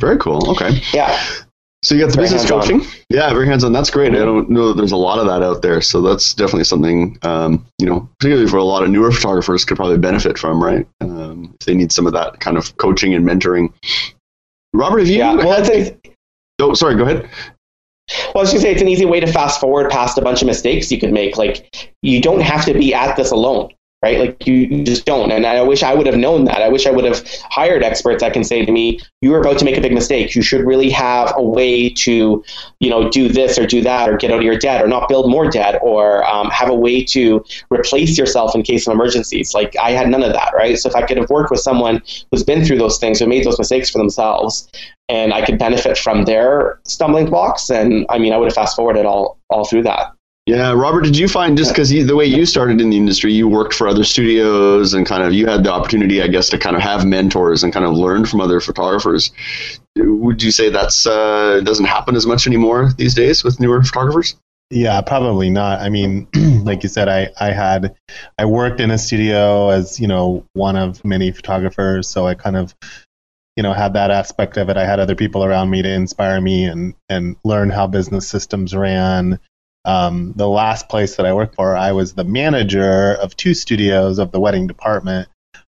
Very cool. Okay. Yeah. So you got the very business coaching. Yeah, very hands on. That's great. I don't know that there's a lot of that out there, so that's definitely something um, you know, particularly for a lot of newer photographers, could probably benefit from, right? Um, if they need some of that kind of coaching and mentoring. Robert, have you? Yeah, well, a, Oh, sorry. Go ahead. Well, I was going to say it's an easy way to fast forward past a bunch of mistakes you could make. Like you don't have to be at this alone right? Like you just don't. And I wish I would have known that. I wish I would have hired experts that can say to me, you are about to make a big mistake. You should really have a way to, you know, do this or do that or get out of your debt or not build more debt or um, have a way to replace yourself in case of emergencies. Like I had none of that, right? So if I could have worked with someone who's been through those things, who made those mistakes for themselves, and I could benefit from their stumbling blocks, and I mean, I would have fast forwarded all all through that. Yeah, Robert, did you find just because the way you started in the industry, you worked for other studios and kind of you had the opportunity, I guess, to kind of have mentors and kind of learn from other photographers. Would you say that's uh, doesn't happen as much anymore these days with newer photographers? Yeah, probably not. I mean, (clears throat) like you said, I, I had I worked in a studio as you know one of many photographers, so I kind of you know had that aspect of it. I had other people around me to inspire me and and learn how business systems ran um, the last place that I worked for, I was the manager of two studios of the wedding department.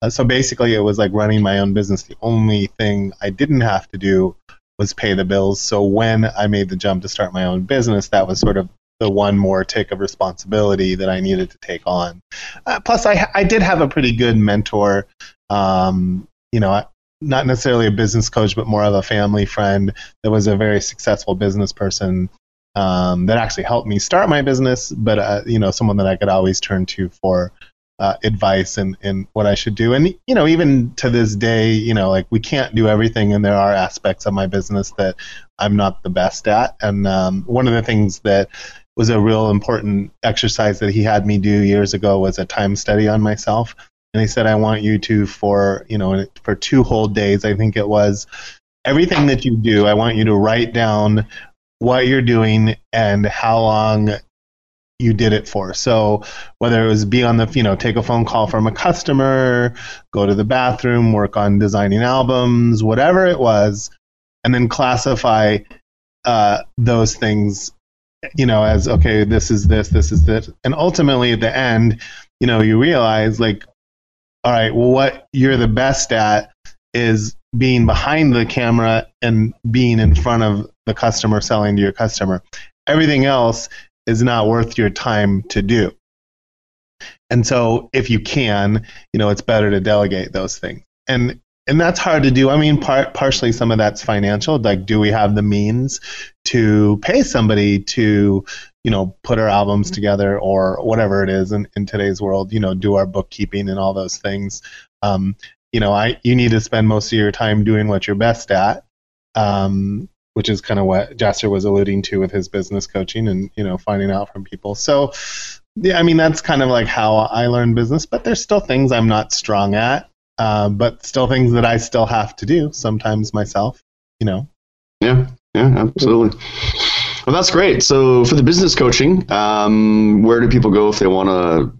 Uh, so basically, it was like running my own business. The only thing I didn't have to do was pay the bills. So when I made the jump to start my own business, that was sort of the one more tick of responsibility that I needed to take on. Uh, plus, I, I did have a pretty good mentor. Um, you know, not necessarily a business coach, but more of a family friend that was a very successful business person um, that actually helped me start my business, but uh, you know, someone that I could always turn to for uh, advice and, and what I should do. And you know, even to this day, you know, like we can't do everything, and there are aspects of my business that I'm not the best at. And um, one of the things that was a real important exercise that he had me do years ago was a time study on myself. And he said, I want you to, for you know, for two whole days, I think it was, everything that you do, I want you to write down what you're doing and how long you did it for. So whether it was be on the, you know, take a phone call from a customer, go to the bathroom, work on designing albums, whatever it was, and then classify uh, those things, you know, as okay, this is this, this is this, and ultimately at the end, you know, you realize like all right, well, what you're the best at is being behind the camera and being in front of the customer selling to your customer. Everything else is not worth your time to do. And so if you can, you know, it's better to delegate those things. And and that's hard to do. I mean, part, partially some of that's financial. Like, do we have the means to pay somebody to, you know, put our albums together or whatever it is in, in today's world, you know, do our bookkeeping and all those things. Um, you know, I you need to spend most of your time doing what you're best at, um, which is kind of what Jasser was alluding to with his business coaching and you know finding out from people. So, yeah, I mean that's kind of like how I learn business, but there's still things I'm not strong at, uh, but still things that I still have to do sometimes myself. You know. Yeah. Yeah. Absolutely. Well, that's great. So for the business coaching, um, where do people go if they want to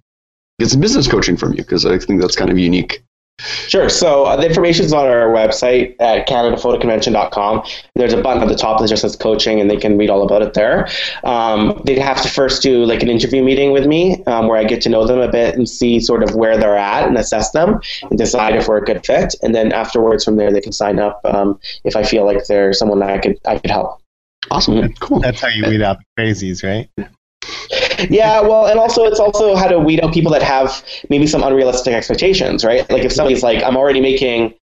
get some business coaching from you? Because I think that's kind of unique. Sure. So uh, the information is on our website at canadaphotoconvention.com. There's a button at the top that just says coaching, and they can read all about it there. Um, they'd have to first do like an interview meeting with me um, where I get to know them a bit and see sort of where they're at and assess them and decide if we're a good fit. And then afterwards, from there, they can sign up um, if I feel like they're someone that I could I could help. Awesome. Cool. That's how you weed out the crazies, right? Yeah, well, and also it's also how to weed out people that have maybe some unrealistic expectations, right? Like if somebody's like, I'm already making,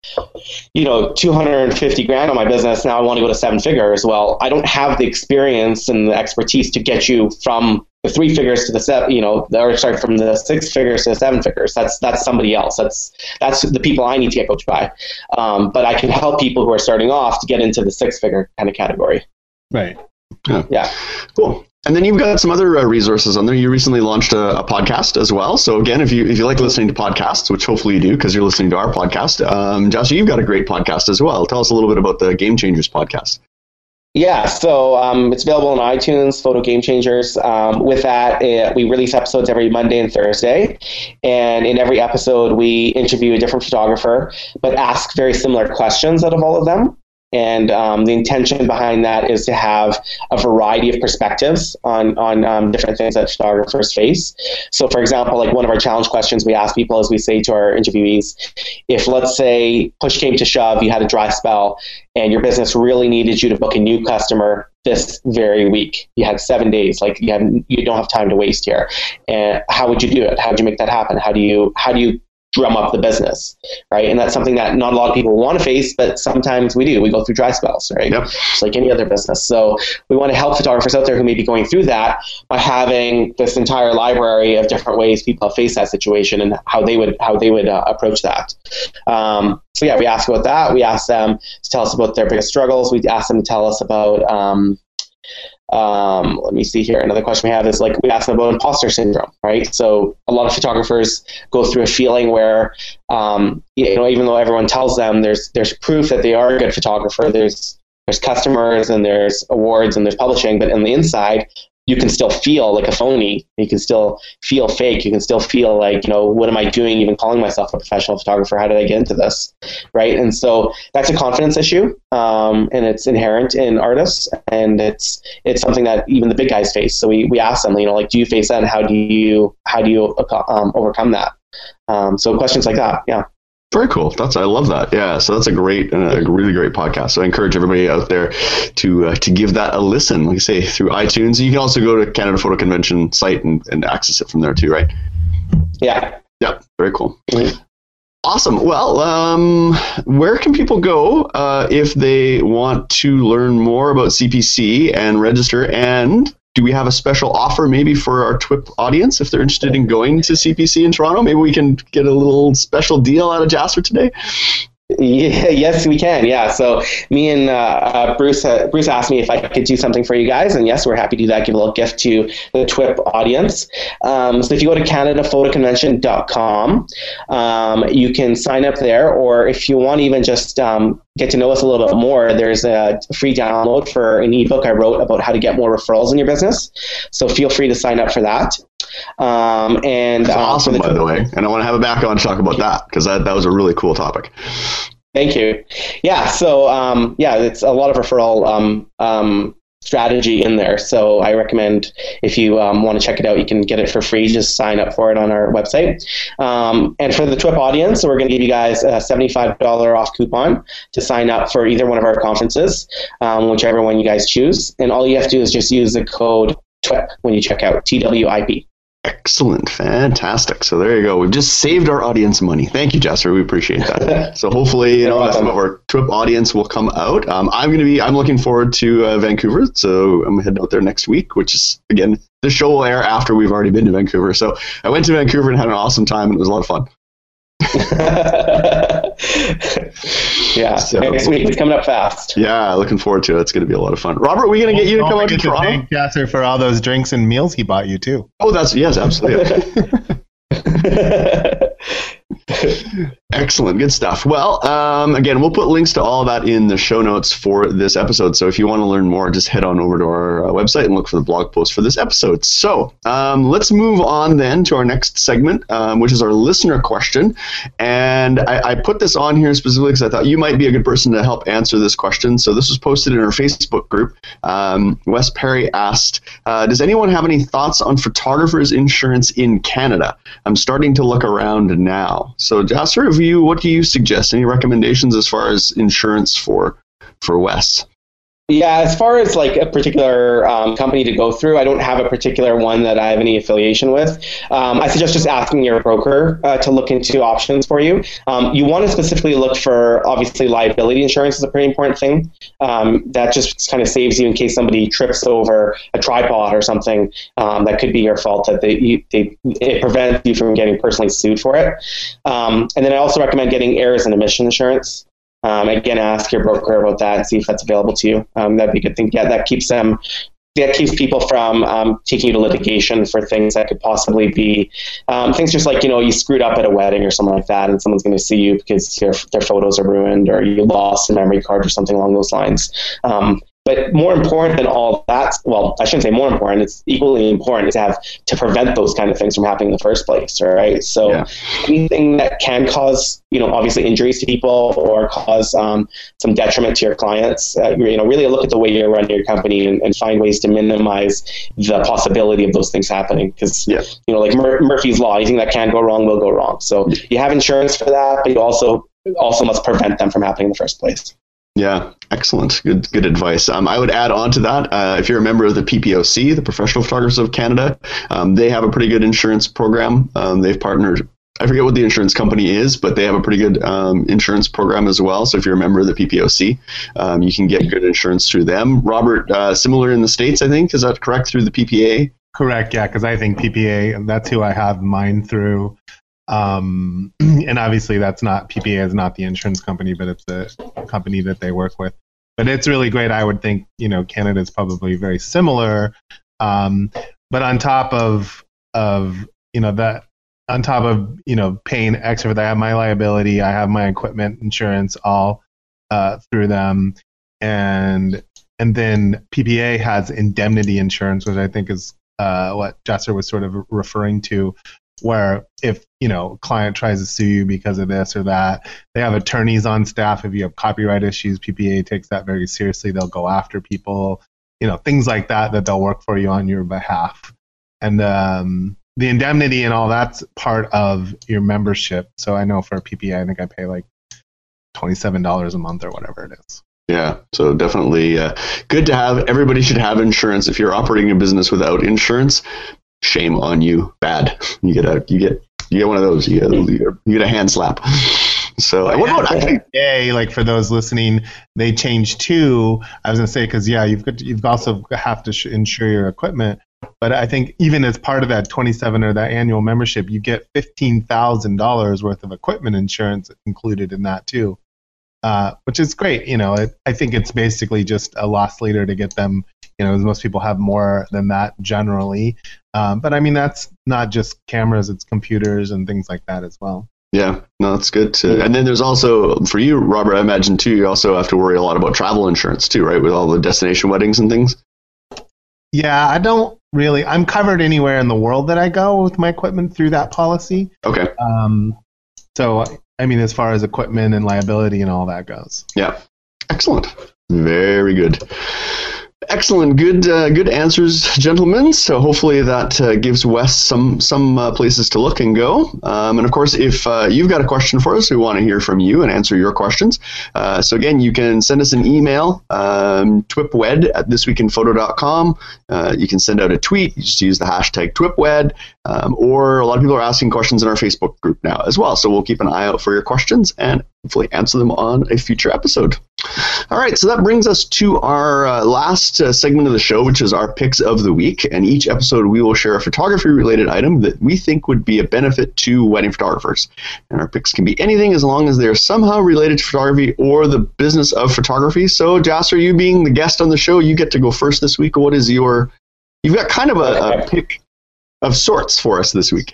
you know, 250 grand on my business, now I want to go to seven figures. Well, I don't have the experience and the expertise to get you from the three figures to the seven, you know, or sorry, from the six figures to the seven figures. That's that's somebody else. That's that's the people I need to get coached by. Um, but I can help people who are starting off to get into the six figure kind of category. Right. Yeah. Yeah. Cool. And then you've got some other uh, resources on there. You recently launched a, a, podcast as well. So again, if you if you like listening to podcasts, which hopefully you do because you're listening to our podcast, um, Josh, you've got a great podcast as well. Tell us a little bit about the Game Changers podcast. Yeah, so um, it's available on iTunes, Photo Game Changers. Um, with that, it, we release episodes every Monday and Thursday. And in every episode, we interview a different photographer, but ask very similar questions out of all of them. And um, the intention behind that is to have a variety of perspectives on, on um, different things that photographers face. So, for example, like one of our challenge questions we ask people is we say to our interviewees, if let's say push came to shove, you had a dry spell, and your business really needed you to book a new customer this very week. You had seven days, like you have you don't have time to waste here. And how would you do it? How would you make that happen? How do you how do you drum up the business, right? And that's something that not a lot of people want to face, but sometimes we do. We go through dry spells, right? Yep. Just like any other business. So we want to help photographers out there who may be going through that by having this entire library of different ways people have faced that situation and how they would how they would uh, approach that. Um, so yeah, we ask about that. We ask them to tell us about their biggest struggles. We ask them to tell us about um, um, let me see here. Another question we have is like we asked about imposter syndrome, right? So a lot of photographers go through a feeling where, um, you know, even though everyone tells them there's there's proof that they are a good photographer, there's there's customers and there's awards and there's publishing, but on the inside, you can still feel like a phony. You can still feel fake. You can still feel like, you know, what am I doing even calling myself a professional photographer? How did I get into this? Right. And so that's a confidence issue. Um, and it's inherent in artists. And it's it's something that even the big guys face. So we, we ask them, you know, like, do you face that? And how do you how do you um, overcome that? Um, so questions like that. Yeah. Very cool. That's I love that. Yeah. So that's a great, a really great podcast. So I encourage everybody out there to uh, to give that a listen. Like I say, through iTunes. You can also go to Canada Photo Convention site and, and access it from there too, right? Yeah. Yeah. Very cool. Mm-hmm. Awesome. Well, um, where can people go uh, if they want to learn more about CPC and register and do we have a special offer maybe for our TWIP audience if they're interested in going to CPC in Toronto? Maybe we can get a little special deal out of Jasser today. Yes, we can. Yeah. So me and uh, uh, Bruce, uh, Bruce asked me if I could do something for you guys, and yes, we're happy to do that. Give a little gift to the TWIP audience. Um, so if you go to CanadaPhotoConvention.com, um, you can sign up there, or if you want even just um, get to know us a little bit more, there's a free download for an ebook I wrote about how to get more referrals in your business. So feel free to sign up for that. Um, and That's uh, awesome, the, by the way. And I want to have a back on to talk about that because that, that was a really cool topic. Thank you. Yeah. So um, yeah, it's a lot of referral um, um, strategy in there. So I recommend if you um, want to check it out, you can get it for free. Just sign up for it on our website. Um, and for the TWIP audience, we're going to give you guys a $75 off coupon to sign up for either one of our conferences, um, whichever one you guys choose. And all you have to do is just use the code TWIP when you check out, TWIP. Excellent. Fantastic. So there you go. We've just saved our audience money. Thank you, Jasser. We appreciate that. (laughs) so hopefully, you know, some of our TWIP audience will come out. Um, I'm going to be, I'm looking forward to uh, Vancouver. So I'm heading out there next week, which is, again, the show will air after we've already been to Vancouver. So I went to Vancouver and had an awesome time and it was a lot of fun. Yeah, (laughs) so, next week is coming up fast. Yeah, looking forward to it. It's going to be a lot of fun. Robert, are we going to get you to come out to Toronto? Thank Jasser for all those drinks and meals he bought you too. Oh, that's yes, absolutely. (laughs) (laughs) Excellent, good stuff. Well, um, again, we'll put links to all that in the show notes for this episode. So if you want to learn more, just head on over to our uh, website and look for the blog post for this episode. So um, let's move on then to our next segment, um, which is our listener question. And I, I put this on here specifically because I thought you might be a good person to help answer this question. So this was posted in our Facebook group. Um, Wes Perry asked, uh, "Does anyone have any thoughts on photographers insurance in Canada? I'm starting to look around now." So, Jasser, have you, what do you suggest? Any recommendations as far as insurance for for Wes? Yeah, as far as like a particular um, company to go through, I don't have a particular one that I have any affiliation with. Um, I suggest just asking your broker uh, to look into options for you. Um, you want to specifically look for obviously liability insurance is a pretty important thing. Um, that just kind of saves you in case somebody trips over a tripod or something um, that could be your fault. That they, they it prevents you from getting personally sued for it. Um, and then I also recommend getting errors and omission insurance. Um, again, ask your broker about that and see if that's available to you. Um, that'd be a good thing. Yeah, that keeps them that keeps people from um, taking you to litigation for things that could possibly be um, things just like you know you screwed up at a wedding or something like that, and someone's going to see you because your their photos are ruined or you lost a memory card or something along those lines. But more important than all that, well, I shouldn't say more important. It's equally important to have to prevent those kind of things from happening in the first place. Right. So yeah. anything that can cause, you know, obviously injuries to people or cause um, some detriment to your clients, uh, you know, really look at the way you're running your company and, and, find ways to minimize the possibility of those things happening. Because yeah. you know, like Mur- Murphy's law, anything that can go wrong will go wrong. So you have insurance for that, but you also also must prevent them from happening in the first place. Yeah, excellent. Good, good advice. Um, I would add on to that. Uh, if you're a member of the PPOC, the Professional Photographers of Canada, um, they have a pretty good insurance program. Um, they've partnered. I forget what the insurance company is, but they have a pretty good um, insurance program as well. So if you're a member of the PPOC, um, you can get good insurance through them. Robert, uh, similar in the states, I think. Is that correct through the PPA? Correct. Yeah, because I think PPA. That's who I have mine through. Um, (clears throat) and obviously, that's not PPA is not the insurance company, but it's a company that they work with. But it's really great. I would think you know Canada is probably very similar. Um, but on top of of you know that on top of you know paying extra for that, I have my liability, I have my equipment insurance all uh, through them, and and then PPA has indemnity insurance, which I think is uh, what Jasser was sort of referring to, where if you know client tries to sue you because of this or that they have attorneys on staff. If you have copyright issues ppa takes that very seriously. They'll go after people you know things like that that they'll work for you on your behalf. And um, the indemnity and all that's part of your membership. So i know for ppa i think i pay like $27 a month or whatever it is. Yeah, so definitely uh, good to have. Everybody should have insurance. If you're operating a business without insurance, shame on you. Bad. You get a you get you get one of those. You get, you get a hand slap. So what actually? Yeah, like for those listening, they changed too. I was gonna say because yeah, you've got you've also have to sh- insure your equipment. But I think even as part of that 27 or that annual membership, you get $15,000 worth of equipment insurance included in that too. Uh, which is great. You know, it, I think it's basically just a loss leader to get them. You know, most people have more than that generally. Um, but I mean, that's not just cameras; it's computers and things like that as well. Yeah, no, that's good. To, and then there's also for you, Robert. I imagine too. You also have to worry a lot about travel insurance too, right? With all the destination weddings and things. Yeah, I don't really. I'm covered anywhere in the world that I go with my equipment through that policy. Okay. Um, so I mean, as far as equipment and liability and all that goes. Yeah. Excellent. Very good. Excellent, good, uh, good answers, gentlemen. So hopefully that uh, gives Wes some some uh, places to look and go. Um, and of course, if uh, you've got a question for us, we want to hear from you and answer your questions. Uh, so again, you can send us an email, um, twipwed at thisweekinphoto.com. Uh, you can send out a tweet. You just use the hashtag twipwed. Um, or a lot of people are asking questions in our Facebook group now as well. So we'll keep an eye out for your questions and hopefully answer them on a future episode. All right, so that brings us to our uh, last uh, segment of the show, which is our picks of the week. And each episode, we will share a photography related item that we think would be a benefit to wedding photographers. And our picks can be anything as long as they're somehow related to photography or the business of photography. So, Jasser, you being the guest on the show, you get to go first this week. What is your. You've got kind of a, a pick of sorts for us this week.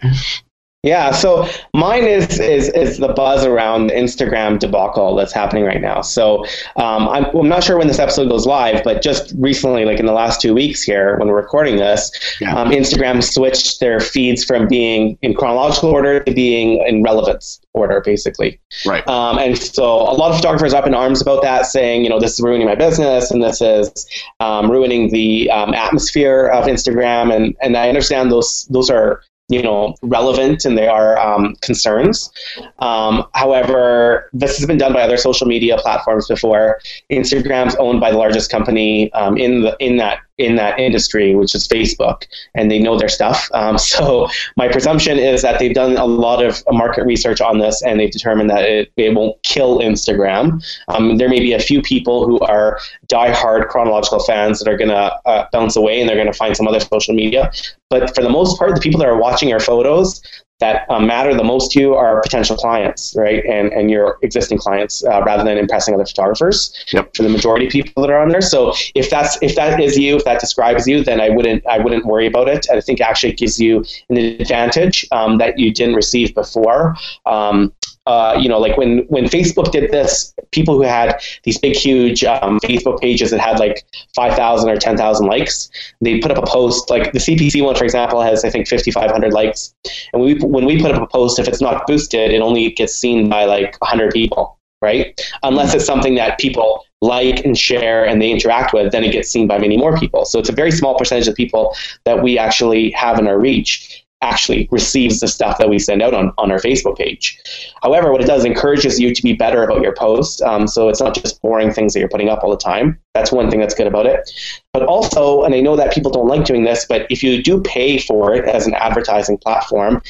Yeah, so mine is is is the buzz around the Instagram debacle that's happening right now. So um, I'm, I'm not sure when this episode goes live, but just recently, like in the last two weeks here, when we're recording this, yeah. um, Instagram switched their feeds from being in chronological order to being in relevance order, basically. Right. Um, and so a lot of photographers up in arms about that, saying, you know, this is ruining my business and this is um, ruining the um, atmosphere of Instagram. And and I understand those those are you know relevant and they are um, concerns. Um, however, this has been done by other social media platforms before. Instagram's owned by the largest company um, in the in that in that industry, which is Facebook, and they know their stuff. Um, (laughs) so my presumption is that they've done a lot of market research on this, and they've determined that it, it won't kill Instagram. Um, there may be a few people who are die-hard chronological fans that are going to uh, bounce away, and they're going to find some other social media. But for the most part, the people that are watching your photos, that um, matter the most to you are potential clients, right? And and your existing clients, uh, rather than impressing other photographers. Yep. For the majority of people that are on there. So if that's if that is you, if that describes you, then I wouldn't I wouldn't worry about it. I think actually it gives you an advantage um, that you didn't receive before. Um, uh, you know, like when when Facebook did this, people who had these big, huge um, Facebook pages that had like five thousand or ten thousand likes, they put up a post. Like the CPC one, for example, has I think fifty five hundred likes, and we when we put up a post, if it's not boosted, it only gets seen by like hundred people, right? Unless it's something that people like and share and they interact with, then it gets seen by many more people. So it's a very small percentage of people that we actually have in our reach actually receives the stuff that we send out on, on our Facebook page. However, what it does encourages you to be better about your post. Um, so it's not just boring things that you're putting up all the time. That's one thing that's good about it. But also, and I know that people don't like doing this, but if you do pay for it as an advertising platform,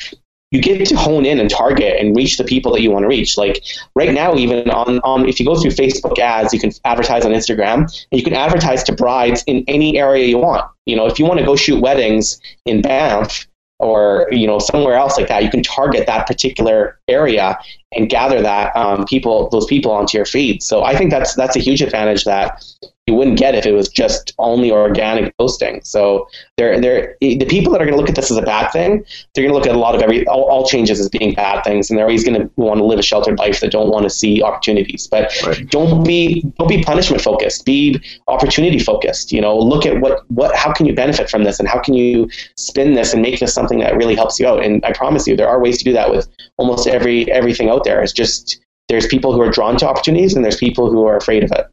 you get to hone in and target and reach the people that you want to reach. Like right now, even on, on if you go through Facebook ads, you can advertise on Instagram and you can advertise to brides in any area you want. You know, if you want to go shoot weddings in Banff, or you know somewhere else like that you can target that particular area and gather that um, people those people onto your feed. So i think that's that's a huge advantage that you wouldn't get if it was just only organic posting. So they're, they're, the people that are going to look at this as a bad thing, they're going to look at a lot of every all, all, changes as being bad things, and they're always going to want to live a sheltered life that don't want to see opportunities. But right. don't be don't be punishment focused. Be opportunity focused. You know, look at what what how can you benefit from this, and how can you spin this and make this something that really helps you out. And I promise you, there are ways to do that with almost every everything out there. It's just there's people who are drawn to opportunities, and there's people who are afraid of it.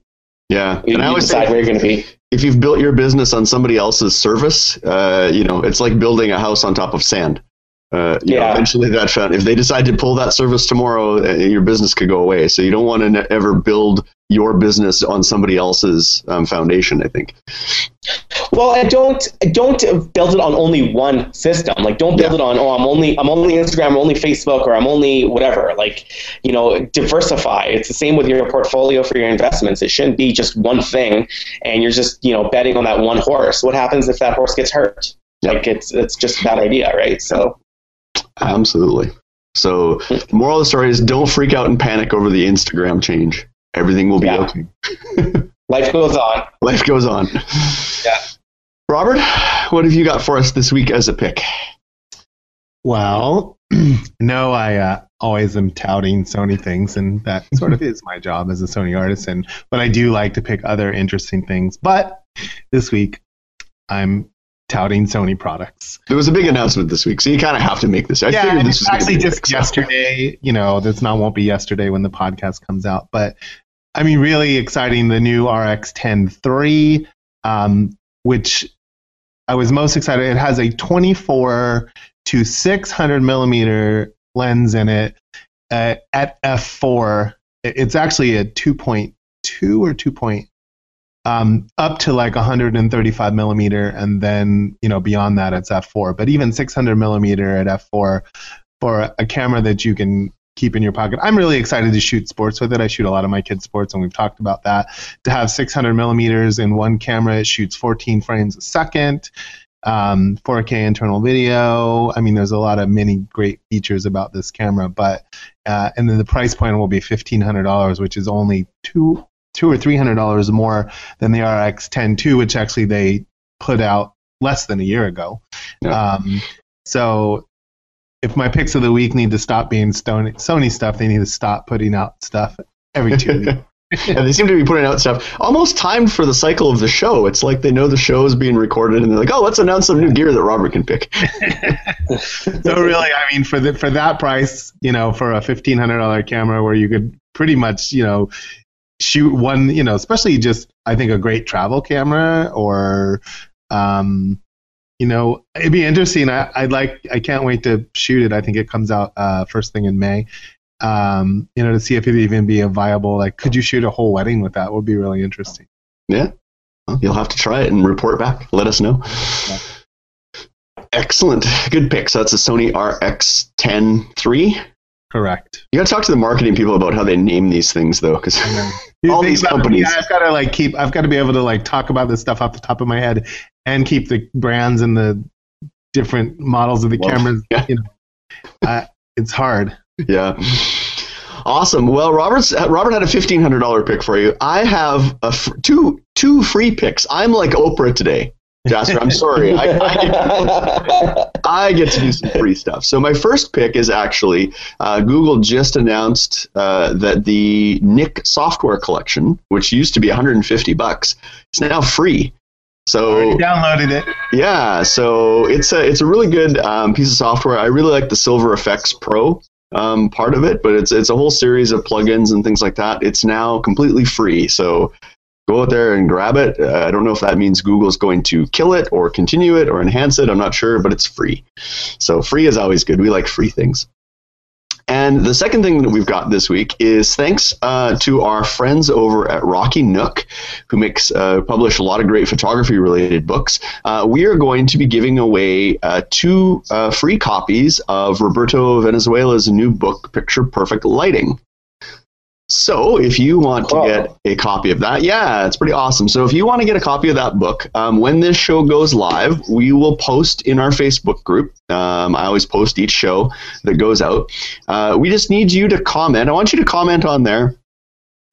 Yeah, you, and I always decide say, where you're going to be. If you've built your business on somebody else's service, uh, you know it's like building a house on top of sand. Uh, yeah. Know, eventually, that found if they decide to pull that service tomorrow, uh, your business could go away. So you don't want to ever build your business on somebody else's um, foundation. I think. Well, I don't don't build it on only one system. Like, don't build yeah. it on oh, I'm only I'm only Instagram, I'm only Facebook, or I'm only whatever. Like, you know, diversify. It's the same with your portfolio for your investments. It shouldn't be just one thing, and you're just you know betting on that one horse. What happens if that horse gets hurt? Yep. Like, it's it's just a bad idea, right? So. Absolutely. So, the moral of the story is don't freak out and panic over the Instagram change. Everything will be yeah. okay. (laughs) Life goes on. Life goes on. Yeah. Robert, what have you got for us this week as a pick? Well, (clears throat) no, I uh, always am touting Sony things, and that sort of (laughs) is my job as a Sony artisan. But I do like to pick other interesting things. But this week, I'm touting Sony products. There was a big announcement this week, so you kind of have to make this. I yeah, figured this was actually just yesterday. You know, this not won't be yesterday when the podcast comes out, but I mean, really exciting. The new RX 10 3. um, which I was most excited. It has a 24 to 600 millimeter lens in it uh, at f4. It's actually a 2.2 or 2. Um, up to like 135 millimeter, and then you know beyond that it's f4. But even 600 millimeter at f4 for a camera that you can keep in your pocket. I'm really excited to shoot sports with it. I shoot a lot of my kids' sports, and we've talked about that. To have 600 millimeters in one camera, it shoots 14 frames a second, um, 4K internal video. I mean, there's a lot of many great features about this camera, but uh, and then the price point will be $1,500, which is only two two or three hundred dollars more than the RX 10 which actually they put out less than a year ago. Yeah. Um, so if my picks of the week need to stop being Sony, Sony stuff, they need to stop putting out stuff every two weeks. (laughs) (laughs) yeah, they seem to be putting out stuff almost timed for the cycle of the show. It's like they know the show is being recorded, and they're like, "Oh, let's announce some new gear that Robert can pick." (laughs) so really, I mean, for the, for that price, you know, for a fifteen hundred dollar camera, where you could pretty much, you know, shoot one, you know, especially just I think a great travel camera or um, you know, it'd be interesting. I, I'd like. I can't wait to shoot it. I think it comes out uh, first thing in May. Um, you know, to see if it'd even be a viable. Like, could you shoot a whole wedding with that? Would be really interesting. Yeah, well, you'll have to try it and report back. Let us know. Yeah. Excellent, good pick. So that's a Sony RX10 III. Correct. You got to talk to the marketing people about how they name these things, though, because (laughs) all these companies. I've got to like keep. I've got to be able to like talk about this stuff off the top of my head and keep the brands and the different models of the well, cameras. Yeah. You know, uh, it's hard. Yeah. Awesome. Well, Robert's Robert had a fifteen hundred dollar pick for you. I have a two two free picks. I'm like Oprah today. Jasser, I'm sorry. I, I, get (laughs) I, get to do some free stuff. So my first pick is actually uh, Google just announced uh, that the Nik software collection, which used to be 150 bucks, is now free. So downloaded it. Yeah, so it's a it's a really good um, piece of software. I really like the Silver Efex Pro um, part of it, but it's it's a whole series of plugins and things like that. It's now completely free, so go out there and grab it. Uh, I don't know if that means Google's going to kill it or continue it or enhance it. I'm not sure, but it's free. So free is always good. We like free things. And the second thing that we've got this week is thanks uh, to our friends over at Rocky Nook, who makes uh, publish a lot of great photography related books. Uh, we are going to be giving away uh, two uh, free copies of Roberto Valenzuela's new book, Picture Perfect Lighting. So, if you want to get a copy of that, yeah, it's pretty awesome. So, if you want to get a copy of that book, um, when this show goes live, we will post in our Facebook group. Um, I always post each show that goes out. Uh, we just need you to comment. I want you to comment on there.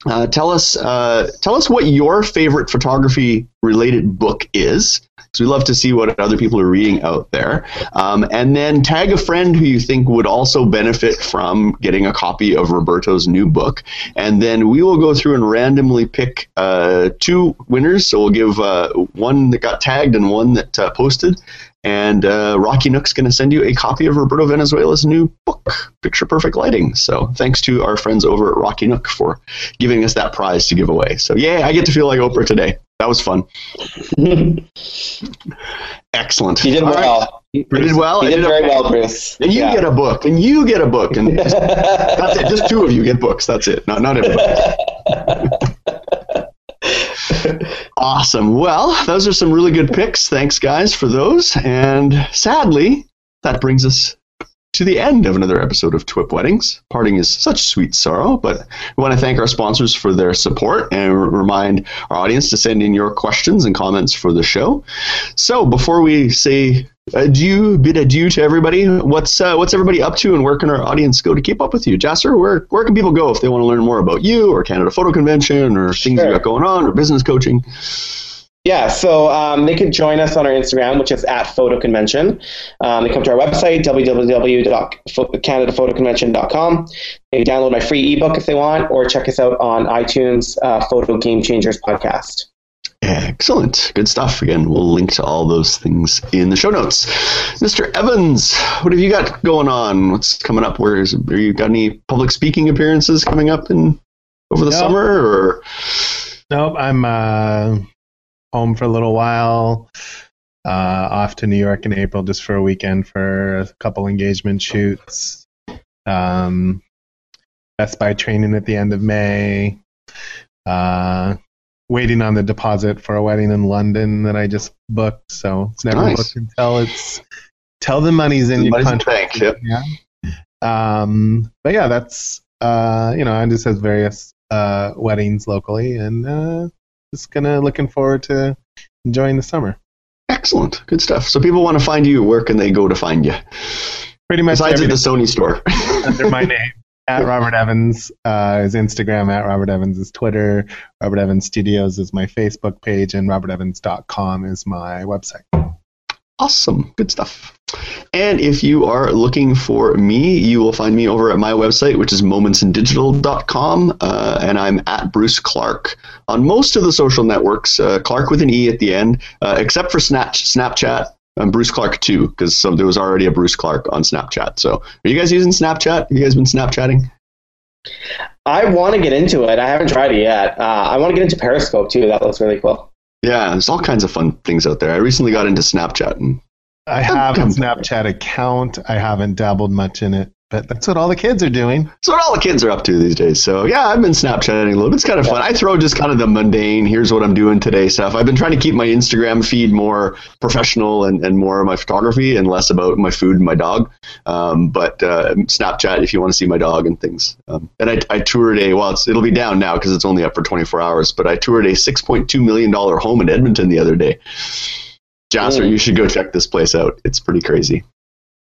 Uh, tell us, uh, tell us what your favorite photography related book is. because we love to see what other people are reading out there. Um, and then tag a friend who you think would also benefit from getting a copy of Roberto's new book. And then we will go through and randomly pick uh, two winners. So we'll give uh, one that got tagged and one that uh, posted. And uh, Rocky Nook's going to send you a copy of Roberto Valenzuela's new book, Picture Perfect Lighting. So thanks to our friends over at Rocky Nook for giving us that prize to give away. So yeah, I get to feel like Oprah today. That was fun. (laughs) Excellent. You did All well. Right. You did well. You did very well, Bruce. And you yeah. get a book, and you get a book, and just, (laughs) that's it. Just two of you get books. That's it. Not not everybody. (laughs) (laughs) awesome. Well, those are some really good picks. Thanks, guys, for those. And sadly, that brings us to the end of another episode of TWIP Weddings. Parting is such sweet sorrow, but we want to thank our sponsors for their support and remind our audience to send in your questions and comments for the show. So before we say adieu, bid adieu to everybody, what's uh, what's everybody up to and where can our audience go to keep up with you? Jasser, where, where can people go if they want to learn more about you or Canada Photo Convention or things sure. you got going on or business coaching? Yeah, so um, they can join us on our Instagram, which is at Photo Convention. Um, they come to our website, www.canadaphotoconvention.com. They can download my free ebook if they want, or check us out on iTunes, uh, Photo Game Changers podcast. Excellent. Good stuff. Again, we'll link to all those things in the show notes. Mr. Evans, what have you got going on? What's coming up? Where is are you got any public speaking appearances coming up in over the nope. summer or Nope, I'm uh home for a little while. Uh, off to New York in April just for a weekend for a couple engagement shoots. Um, Best Buy training at the end of May. Uh, waiting on the deposit for a wedding in London that I just booked. So it's never Nice. booked until it's till the money's in The your money's contract. bank, yep. Yeah. Um, but yeah, that's uh, you know, I just has various uh, weddings locally, and uh, just gonna looking forward to enjoying the summer. Excellent. Good stuff. So people want to find you. Where can they go to find you? Pretty much Besides at the Sony store. under my (laughs) name. At Robert Evans uh, is Instagram. At Robert Evans is Twitter. Robert Evans Studios is my Facebook page, and RobertEvans.com is my website. Awesome. Good stuff. And if you are looking for me, you will find me over at my website, which is momentsanddigital.com. Uh, and I'm at Bruce Clarke on most of the social networks, uh, Clark with an E at the end, uh, except for Snapchat. I'm Bruce Clark too, because so there was already a Bruce Clark on Snapchat. So are you guys using Snapchat? Have you guys been Snapchatting? I want to get into it. I haven't tried it yet. Uh, I want to get into Periscope too. That looks really cool. Yeah, there's all kinds of fun things out there. I recently got into Snapchat and I have a Snapchat account. I haven't dabbled much in it, but that's what all the kids are doing. That's what all the kids are up to these days. So yeah, I've been Snapchatting a little bit. It's kind of fun. I throw just kind of the mundane, here's what I'm doing today stuff. I've been trying to keep my Instagram feed more professional and, and more of my photography and less about my food and my dog. Um, but uh, Snapchat if you want to see my dog and things. Um, and I, I toured a, well, it's, it'll be down now because it's only up for 24 hours, but I toured a $6.2 million home in Edmonton the other day. Jasser, Mm. you should go check this place out. It's pretty crazy.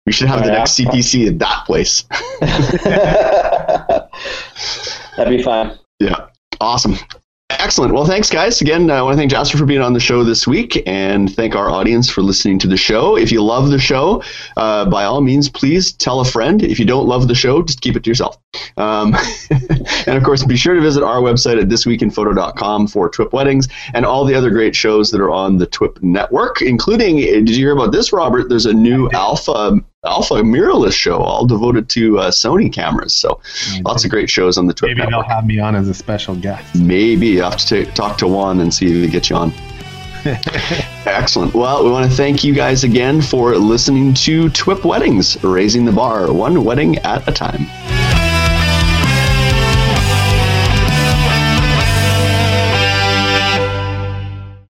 We should have Oh, the yeah? next CPC at that place. (laughs) That'd be fun. Yeah. Awesome. Excellent. Well, thanks, guys. Again, I want to thank Jasser for being on the show this week and thank our audience for listening to the show. If you love the show, uh, by all means, please tell a friend. If you don't love the show, just keep it to yourself. Um, (laughs) and of course, be sure to visit our website at thisweekinphoto.com for TWIP weddings and all the other great shows that are on the TWIP network, including, did you hear about this, Robert? There's a new Alpha Alpha mirrorless show all devoted to uh, Sony cameras. So lots of great shows on the TWIP Maybe they'll have me on as a special guest. Maybe you have to ta- talk to Juan and see if we get you on. (laughs) Excellent. Well, we want to thank you guys again for listening to TWIP Weddings, raising the bar one wedding at a time.